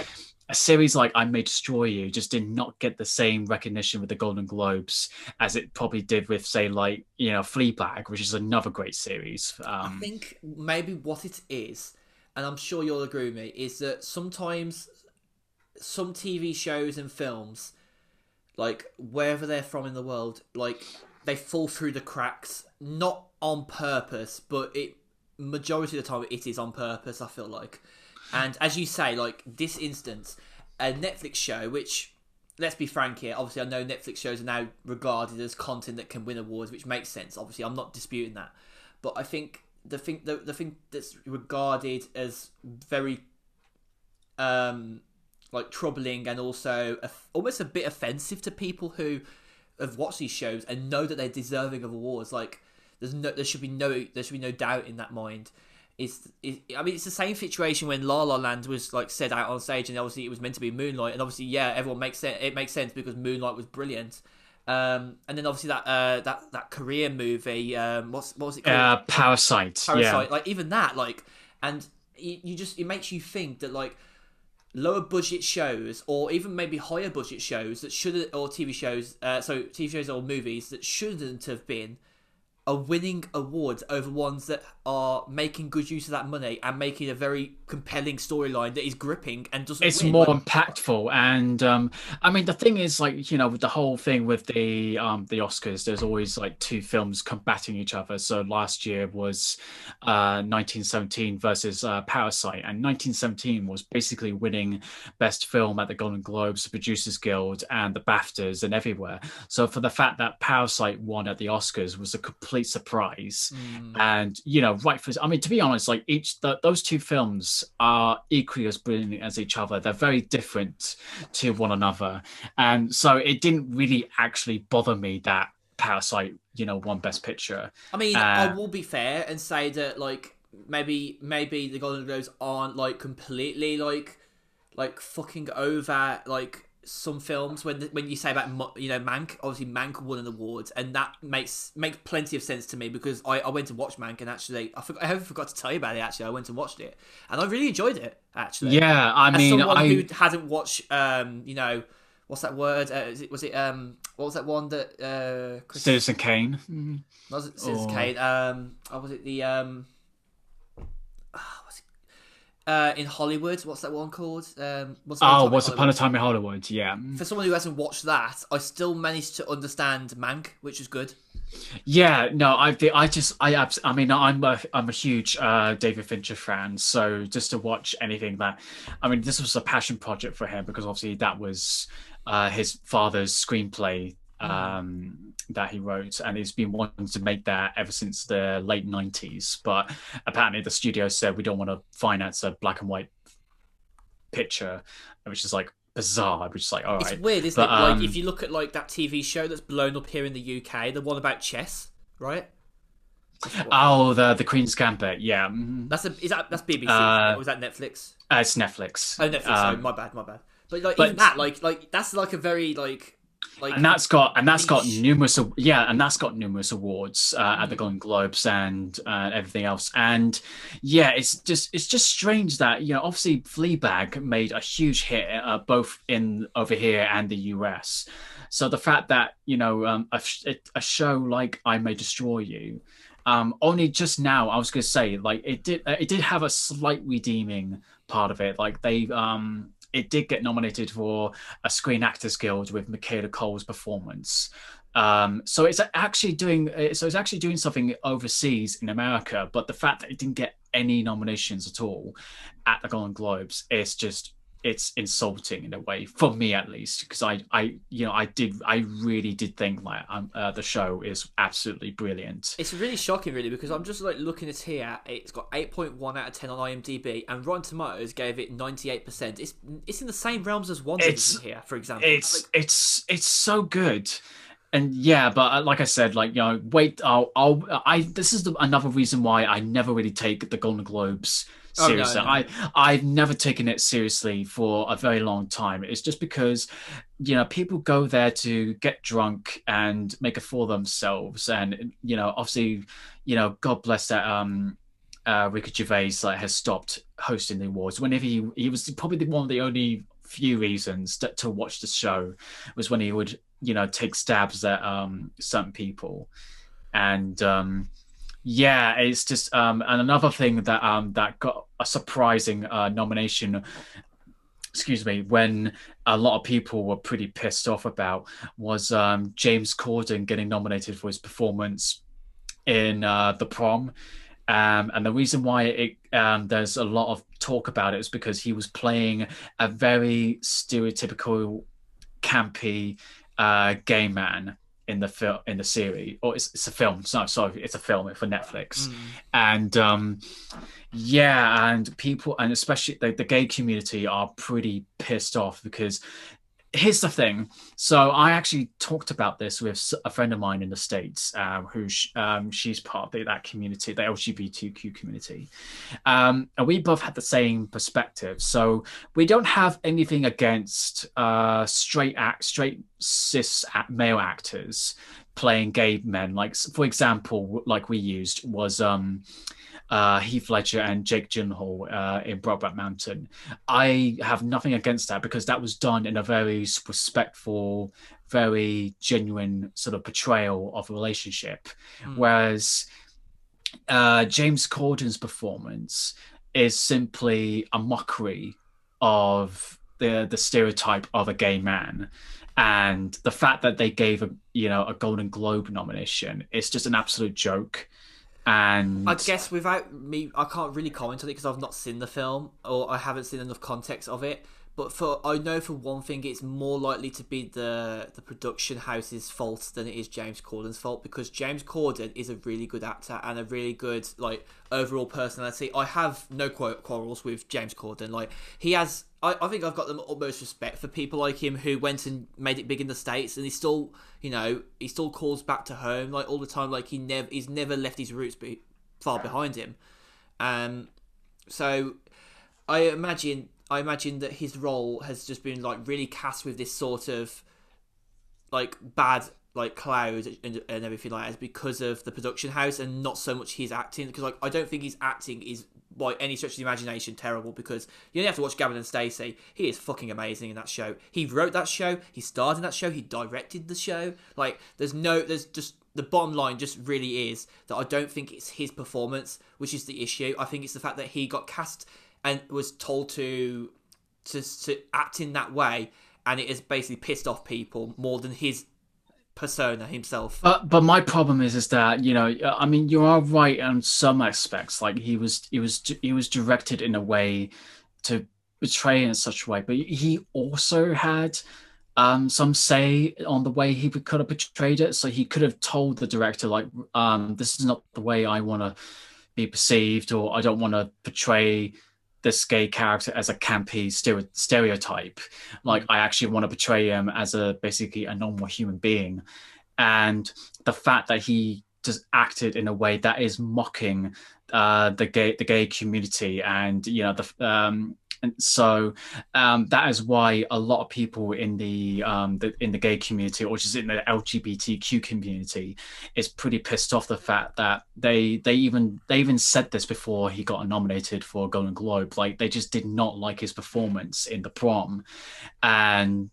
a series like I May Destroy You just did not get the same recognition with the Golden Globes as it probably did with, say, like you know, Fleabag, which is another great series. Um, I think maybe what it is, and I'm sure you'll agree with me, is that sometimes some TV shows and films, like wherever they're from in the world, like they fall through the cracks, not on purpose, but it majority of the time it is on purpose. I feel like, and as you say, like this instance, a Netflix show, which let's be frank here. Obviously, I know Netflix shows are now regarded as content that can win awards, which makes sense. Obviously, I'm not disputing that, but I think the thing the, the thing that's regarded as very um like troubling and also almost a bit offensive to people who have watched these shows and know that they're deserving of awards like there's no, there should be no, there should be no doubt in that mind. Is, is I mean, it's the same situation when La La Land was like said out on stage, and obviously it was meant to be Moonlight, and obviously yeah, everyone makes sense. It makes sense because Moonlight was brilliant. Um, and then obviously that uh, that that Korean movie, um, what's what was it called? Uh, Parasite. Parasite. Yeah. Like even that, like, and you, you just it makes you think that like lower budget shows or even maybe higher budget shows that should or TV shows, uh, so TV shows or movies that shouldn't have been are winning awards over ones that are making good use of that money and making a very compelling storyline that is gripping and doesn't. It's win. more like, impactful, and um, I mean the thing is, like you know, with the whole thing with the um, the Oscars, there's always like two films combating each other. So last year was uh, 1917 versus uh, Parasite, and 1917 was basically winning best film at the Golden Globes, the Producers Guild, and the BAFTAs, and everywhere. So for the fact that Parasite won at the Oscars was a complete complete surprise. Mm. And you know, right for I mean, to be honest, like each the, those two films are equally as brilliant as each other. They're very different to one another, and so it didn't really actually bother me that Parasite, you know, won Best Picture. I mean, uh, I will be fair and say that like maybe maybe the Golden Globes aren't like completely like like fucking over like some films when when you say about you know Mank, obviously Mank won an award, and that makes makes plenty of sense to me because I, I went to watch Mank and actually I, forgot, I forgot to tell you about it. Actually, I went and watched it, and I really enjoyed it. Actually, yeah, I As mean, someone I... who hasn't watched, um, you know, what's that word? Uh, it, was it um, what was that one that uh, Chris... Citizen Kane? Mm-hmm. Was it Citizen or... Kane? Um, or was it the um uh, in Hollywood. What's that one called? Um, what's oh, Once Upon a Time in Hollywood. Yeah. For someone who hasn't watched that, I still managed to understand Mank, which is good. Yeah, no, I I just I I mean I'm a I'm a huge uh, David Fincher fan, so just to watch anything that I mean this was a passion project for him because obviously that was uh, his father's screenplay mm. um, that he wrote, and he's been wanting to make that ever since the late '90s. But apparently, the studio said we don't want to finance a black and white picture, which is like bizarre. Which is like, all right, it's weird, isn't but, it? Um, like if you look at like that TV show that's blown up here in the UK, the one about chess, right? Oh, the the Queen's Gambit, yeah. Mm-hmm. That's a is that that's BBC? Uh, or was that Netflix? Uh, it's Netflix. Oh, Netflix. Um, sorry, my bad, my bad. But like but, even that, like like that's like a very like like, and that's got and that's got numerous yeah and that's got numerous awards uh, mm. at the mm. Golden Globes and uh, everything else and yeah it's just it's just strange that you know obviously Fleabag made a huge hit uh, both in over here and the US so the fact that you know um, a, a show like I May Destroy You um, only just now I was going to say like it did it did have a slight redeeming part of it like they um it did get nominated for a Screen Actors Guild with Michaela Coel's performance. Um, so it's actually doing so it's actually doing something overseas in America, but the fact that it didn't get any nominations at all at the Golden Globes is just it's insulting in a way for me at least because I I you know I did I really did think like um, uh, the show is absolutely brilliant. It's really shocking really because I'm just like looking at here it's got 8.1 out of 10 on IMDb and Rotten Tomatoes gave it 98%. It's it's in the same realms as one here for example. It's like, it's it's so good and yeah, but uh, like I said, like you know, wait, I'll, I'll, I. This is the, another reason why I never really take the Golden Globes seriously. Oh, no, no. I I've never taken it seriously for a very long time. It's just because you know people go there to get drunk and make a fool of themselves, and you know obviously you know God bless that um uh, Ricky Gervais like has stopped hosting the awards. Whenever he he was probably one of the only few reasons to, to watch the show was when he would you know take stabs at um certain people and um yeah, it's just um, and another thing that um, that got a surprising uh, nomination. Excuse me, when a lot of people were pretty pissed off about was um, James Corden getting nominated for his performance in uh, the prom. Um, and the reason why it, um, there's a lot of talk about it is because he was playing a very stereotypical, campy uh, gay man in the film in the series or it's, it's a film no sorry it's a film for netflix mm. and um yeah and people and especially the, the gay community are pretty pissed off because here's the thing. So I actually talked about this with a friend of mine in the states, um, who sh- um, she's part of that community, the LGBTQ community, um, and we both had the same perspective. So we don't have anything against uh, straight act, straight cis male actors playing gay men. Like for example, like we used was um uh, Heath Ledger and Jake Gyllenhaal uh, in Brokeback Mountain. I have nothing against that because that was done in a very respectful, very genuine sort of portrayal of a relationship. Mm. Whereas uh, James Corden's performance is simply a mockery of the the stereotype of a gay man and the fact that they gave a you know a golden globe nomination is just an absolute joke and I guess without me, I can't really comment on it because I've not seen the film or I haven't seen enough context of it. But for I know for one thing, it's more likely to be the the production house's fault than it is James Corden's fault because James Corden is a really good actor and a really good like overall personality. I have no quarrels with James Corden. Like he has, I, I think I've got the utmost respect for people like him who went and made it big in the states and he still, you know, he still calls back to home like all the time. Like he never, he's never left his roots be, far behind him. Um, so I imagine I imagine that his role has just been like really cast with this sort of like bad like cloud and, and everything like that because of the production house and not so much his acting because like I don't think his acting is by any stretch of the imagination terrible because you only have to watch Gavin and Stacey. He is fucking amazing in that show. He wrote that show, he starred in that show, he directed the show. Like there's no there's just the bottom line just really is that I don't think it's his performance which is the issue. I think it's the fact that he got cast and was told to to to act in that way, and it has basically pissed off people more than his persona himself. But but my problem is is that you know I mean you are right on some aspects. Like he was he was he was directed in a way to betray in such a way, but he also had um, some say on the way he could have portrayed it. So he could have told the director, like, um, this is not the way I want to be perceived, or I don't want to portray this gay character as a campy stereotype. Like, I actually want to portray him as a basically a normal human being. And the fact that he just acted in a way that is mocking uh, the gay the gay community and you know the um, and so um, that is why a lot of people in the, um, the, in the gay community or just in the LGBTQ community is pretty pissed off the fact that they they even they even said this before he got nominated for a Golden Globe. Like they just did not like his performance in the prom. And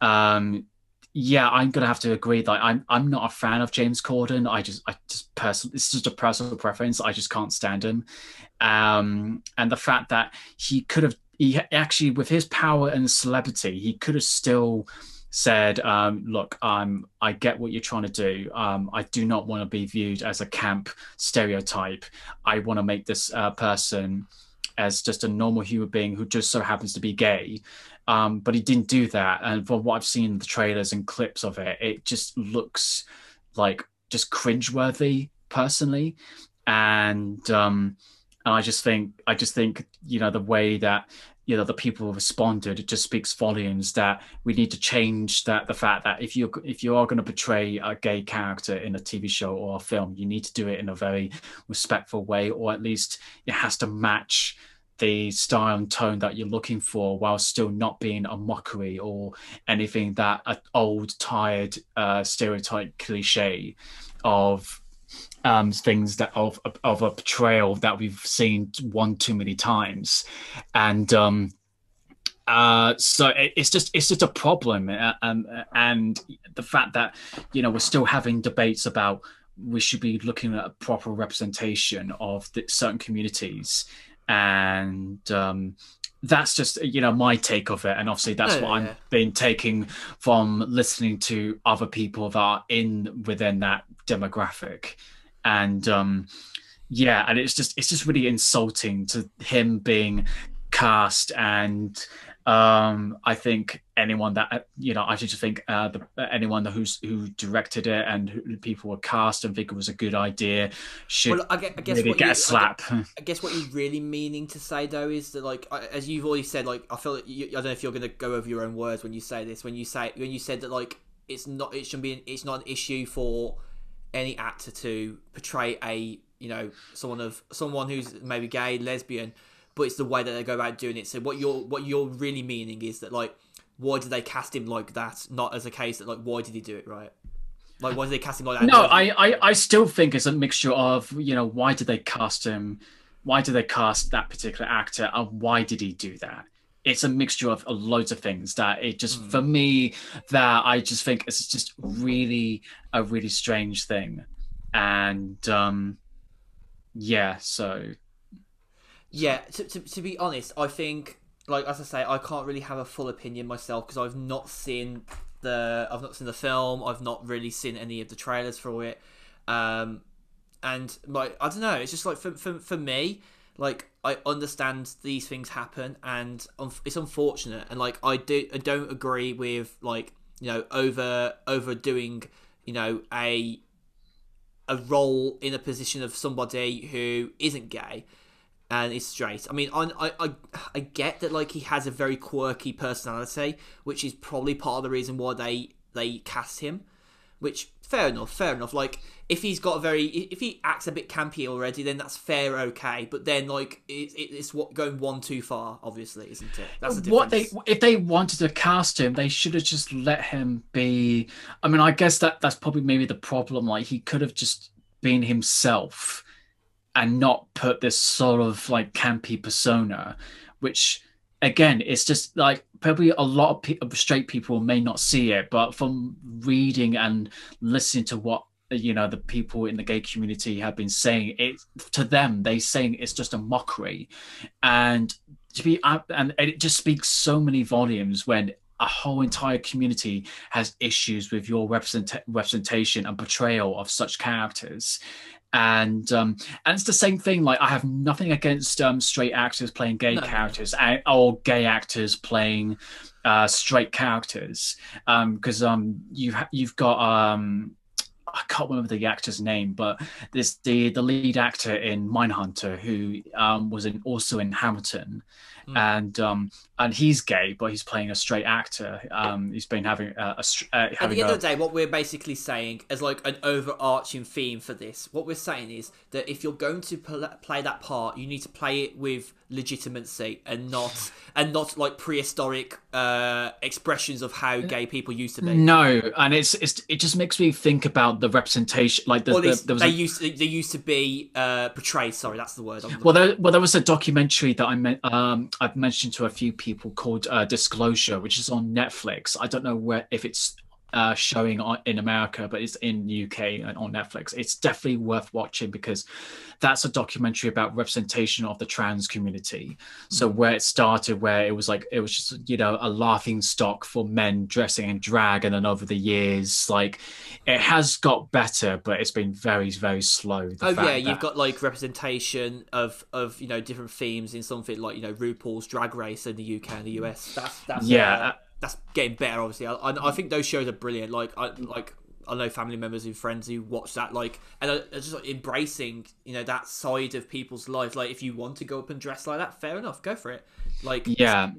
um, yeah, I'm gonna have to agree that I'm I'm not a fan of James Corden. I just I just personally it's just a personal preference. I just can't stand him. Um, and the fact that he could have he actually with his power and celebrity, he could have still said, um, "Look, um, I get what you're trying to do. Um, I do not want to be viewed as a camp stereotype. I want to make this uh, person as just a normal human being who just so happens to be gay." Um, but he didn't do that. And from what I've seen in the trailers and clips of it, it just looks like just cringeworthy personally. And um, and I just think I just think you know the way that you know the people responded it just speaks volumes that we need to change that the fact that if you if you are going to portray a gay character in a TV show or a film you need to do it in a very respectful way or at least it has to match the style and tone that you're looking for while still not being a mockery or anything that an old tired uh, stereotype cliche of um, things that of of a portrayal that we've seen one too many times. And um, uh, so it's just it's just a problem. Uh, um, and the fact that you know we're still having debates about we should be looking at a proper representation of the, certain communities and um, that's just you know my take of it and obviously that's oh, what yeah. i've been taking from listening to other people that are in within that demographic and um yeah and it's just it's just really insulting to him being cast and um, I think anyone that you know, I just think uh, the, anyone who's who directed it and who people were cast and think it was a good idea should well, I guess, I guess really get you, a slap. I guess, <laughs> I guess, what you're really meaning to say though is that like as you've already said, like I feel like you, I don't know if you're going to go over your own words when you say this. When you say when you said that like it's not it shouldn't be an, it's not an issue for any actor to portray a you know someone of someone who's maybe gay lesbian but it's the way that they go about doing it. So what you're what you're really meaning is that like why did they cast him like that? Not as a case that like why did he do it right? Like why did they cast him like that? No, I, I I still think it's a mixture of you know why did they cast him, why did they cast that particular actor, and why did he do that? It's a mixture of loads of things that it just mm. for me that I just think it's just really a really strange thing, and um yeah, so yeah, to, to, to be honest, I think like as I say, I can't really have a full opinion myself because I've not seen the I've not seen the film. I've not really seen any of the trailers for it. Um, and like I don't know, it's just like for for, for me, like I understand these things happen, and it's unfortunate. And like I do, I don't agree with like you know over overdoing you know a a role in a position of somebody who isn't gay and is straight. I mean, I, I I get that like he has a very quirky personality, which is probably part of the reason why they they cast him. Which fair enough, fair enough. Like if he's got a very if he acts a bit campy already, then that's fair, okay. But then like it, it, it's what going one too far, obviously, isn't it? That's the what they if they wanted to cast him, they should have just let him be. I mean, I guess that that's probably maybe the problem. Like he could have just been himself and not put this sort of like campy persona, which again, it's just like probably a lot of, pe- straight people may not see it, but from reading and listening to what you know the people in the gay community have been saying, it to them they saying it's just a mockery, and to be and it just speaks so many volumes when a whole entire community has issues with your represent- representation and portrayal of such characters and um and it's the same thing like i have nothing against um straight actors playing gay No. characters or gay actors playing uh straight characters um because um you ha- you've got um I can't remember the actor's name, but there's the the lead actor in Mindhunter who um, was in also in Hamilton, Mm. and um, and he's gay, but he's playing a straight actor. Um, he's been having a, a str- uh, At the end a, of the day, what we're basically saying as like an overarching theme for this, what we're saying is that if you're going to pl- play that part, you need to play it with legitimacy and not <sighs> and not like prehistoric uh, expressions of how gay people used to be. no, and it's it's it just makes me think about the representation, like the, the there was they a, used to, they used to be uh, portrayed. Sorry, that's the word. I'm Well, there, well, there was a documentary that I meant um, I've mentioned to a few people called uh, Disclosure, which is on Netflix. I don't know where if it's uh, showing on, in America, but it's in UK and on Netflix. It's definitely worth watching because that's a documentary about representation of the trans community. So where it started, where it was like it was just you know a laughing stock for men dressing in drag, and then over the years, like it has got better, but it's been very very slow. The Oh yeah, you've that- got like representation of of you know different themes in something like you know RuPaul's Drag Race in the UK and the US. That's that's Yeah. That's getting better. Obviously, I, I, I think those shows are brilliant. Like I like I know family members and friends who watch that. Like and are just like, embracing you know that side of people's life. Like if you want to go up and dress like that, fair enough, go for it. Like yeah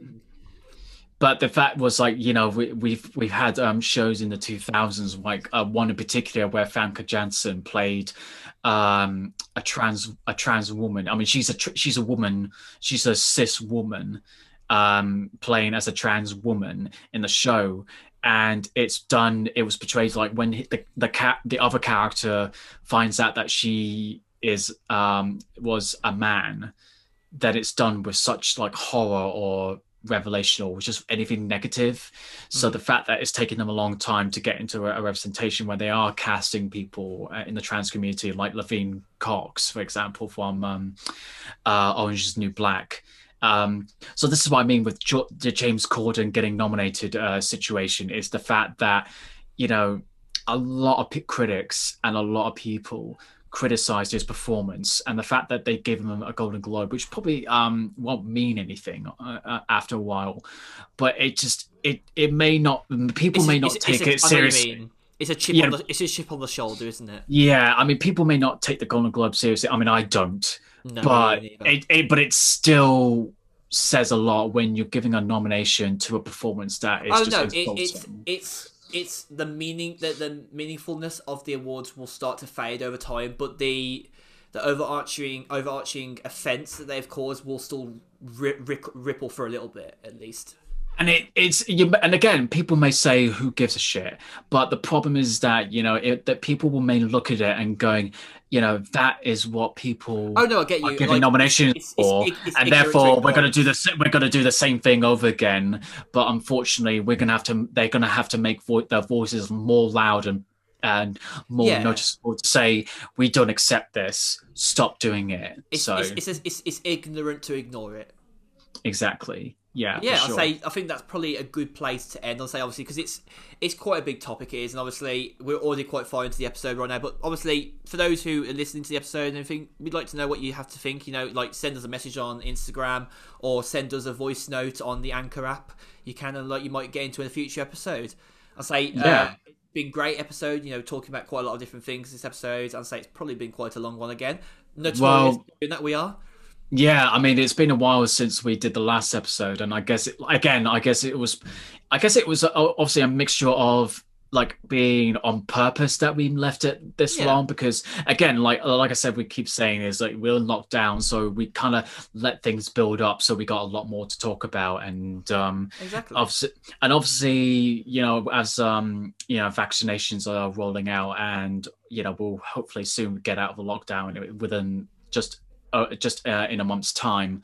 but the fact was like you know we, we've we've had um shows in the 2000s like uh, one in particular where Famke Janssen played um a trans a trans woman i mean she's a tr- she's a woman she's a cis woman um playing as a trans woman in the show and it's done it was portrayed like when the the cat the other character finds out that she is um was a man that it's done with such like horror or revelation or just anything negative. So the fact that it's taken them a long time to get into a, a representation where they are casting people uh, in the trans community, like Laverne Cox, for example, from um, uh, Orange is the New Black. Um, so this is what I mean with jo- the James Corden getting nominated uh, situation is the fact that you know a lot of p- critics and a lot of people criticized his performance and the fact that they gave him a golden globe which probably um won't mean anything uh, uh, after a while but it just it it may not people it's- may not it's- take it's it a- I know what you seriously. It's a chip Yeah. on the it's a chip on the shoulder, isn't it? yeah i mean people may not take the golden globe seriously i mean i don't No, but it, it but it still says a lot when you're giving a nomination to a performance that is oh just no, it, it's it's it's the meaning that the meaningfulness of the awards will start to fade over time, but the the overarching overarching offence that they've caused will still ri- ripple for a little bit at least. and it, it's you, and again people may say who gives a shit but the problem is that you know it, that people will may look at it and going you know that is what people Oh no, I get are you. giving like, nominations it's- for, it's- it's and therefore we're going to do the we're going to do the same thing over again. But unfortunately, we're going to have to they're going to have to make vo- their voices more loud and and more Yeah. noticeable to say we don't accept this. Stop doing it. It's, so it's, it's, it's, it's ignorant to ignore it. exactly, yeah, yeah, sure. I'd say I think that's probably a good place to end. I'll say obviously because it's it's quite a big topic, it is, and obviously we're already quite far into the episode right now. But obviously, for those who are listening to the episode and everything, we'd like to know what you have to think. You know, like send us a message on Instagram or send us a voice note on the Anchor app. You can, and like you might get into in a future episode. I'll say, uh, Yeah. it's been great episode. You know, talking about quite a lot of different things this episode. I'd say it's probably been quite a long one again. Notorious Well- doing that we are. Yeah, I mean, it's been a while since we did the last episode, and I guess it, again, I guess it was, I guess it was uh, obviously a mixture of like being on purpose that we left it this Yeah. long because again, like like I said, we keep saying is like we're in lockdown, so we kind of let things build up, so we got a lot more to talk about, and um, Exactly. obviously, and obviously, you know, as um, you know, vaccinations are rolling out, and you know, we'll hopefully soon get out of the lockdown within just uh, just uh, in a month's time.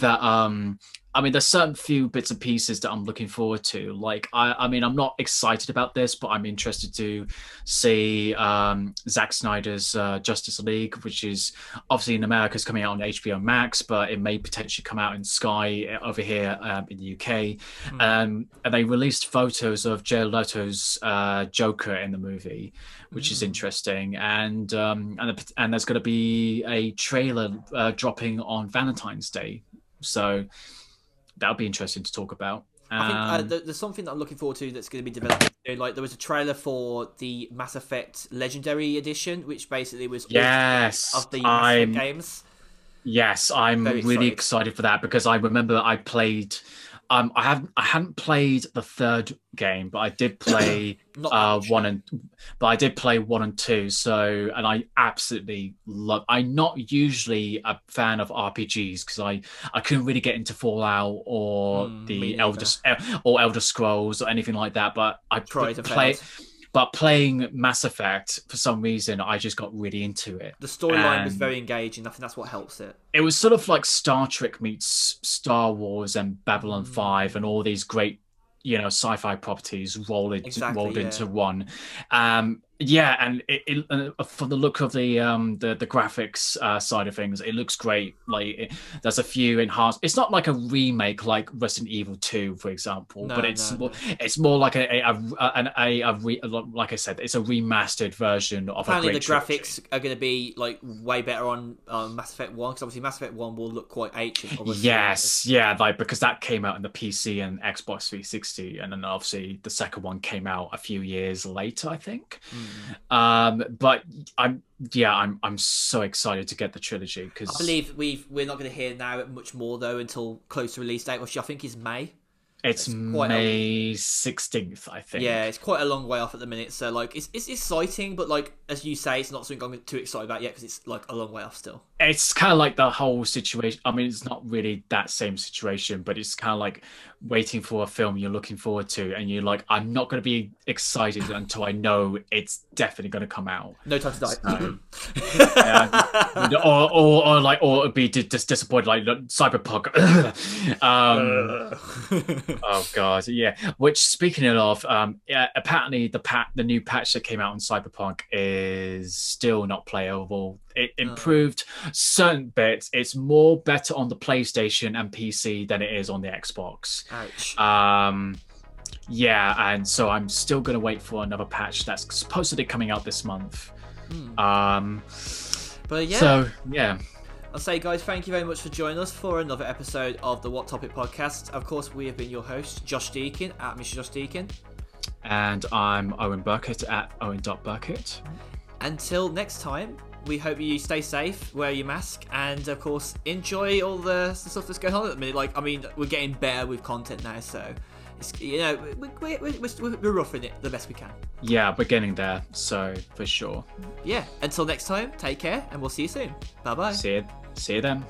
That um, I mean, there's certain few bits and pieces that I'm looking forward to. Like, I, I mean, I'm not excited about this, but I'm interested to see um, Zack Snyder's uh, Justice League, which is obviously in America is coming out on HBO Max, but it may potentially come out in Sky over here um, in the UK. Mm. Um, and they released photos of Jared Leto's uh, Joker in the movie, which mm. is interesting. And um, and and there's going to be a trailer uh, dropping on Valentine's Day, so that'll be interesting to talk about. I think uh, um, there's something that I'm looking forward to that's going to be developed. Like there was a trailer for the Mass Effect Legendary Edition, which basically was yes of the games. Yes, I'm Very really excited. excited for that because I remember I played um, I haven't I hadn't played the third game, but I did <coughs> play uh, one and but I did play one and two. So and I absolutely love. I'm not usually a fan of RPGs because I I couldn't really get into Fallout or mm, the Elder or Elder Scrolls or anything like that. But I tried to play. Failed but playing Mass Effect, for some reason, I just got really into it. The storyline was very engaging. I think that's what helps it. It was sort of like Star Trek meets Star Wars and Babylon mm. 5 and all these great you know sci-fi properties rolled into, exactly, rolled yeah. into one um yeah and it, it, uh, for the look of the um the the graphics uh, side of things it looks great like it, there's a few enhanced it's not like a remake like resident evil 2 for example no, but it's no, more, no. it's more like a a, a, a, a re, like i said it's a remastered version of apparently the trilogy. graphics are going to be like way better on um, mass effect 1 because obviously mass effect 1 will look quite ancient yes yeah like because that came out in the pc and xbox 360 and then obviously the second one came out a few years later i think mm. Um, but I'm yeah, I'm I'm so excited to get the trilogy because I believe we we're not going to hear now much more though until close to release date, which I think is May. It's, it's May sixteenth, I think. Yeah, it's quite a long way off at the minute. So like, it's it's exciting, but like as you say, it's not something I'm too excited about yet because it's like a long way off still. It's kind of like the whole situation. I mean, it's not really that same situation, but it's kind of like waiting for a film you're looking forward to, and you're like, I'm not going to be excited until I know it's definitely going to come out. No time to die. So, <laughs> yeah. or, or, or like, or be just disappointed, like Cyberpunk. <laughs> um, <laughs> oh god, yeah. Which speaking of, um, yeah, apparently the pat the new patch that came out on Cyberpunk is still not playable it improved certain bits. It's more better on the PlayStation and PC than it is on the Xbox. Ouch. Um, yeah, and so I'm still gonna wait for another patch that's supposedly coming out this month. Hmm. Um, but yeah. So yeah. I'll say, guys, thank you very much for joining us for another episode of the What Topic podcast. Of course, we have been your host, Josh Deacon at Mr. Josh Deacon. And I'm Owen Burkett at Owen.Burkett. Until next time, we hope you stay safe, wear your mask, and of course, enjoy all the stuff that's going on at the minute. Like, I mean, we're getting better with content now, so. It's, you know, we're, we, we're, we're roughing it the best we can. Yeah, we're getting there, so for sure. Yeah, until next time, take care, and we'll see you soon. Bye bye. See you, see you then.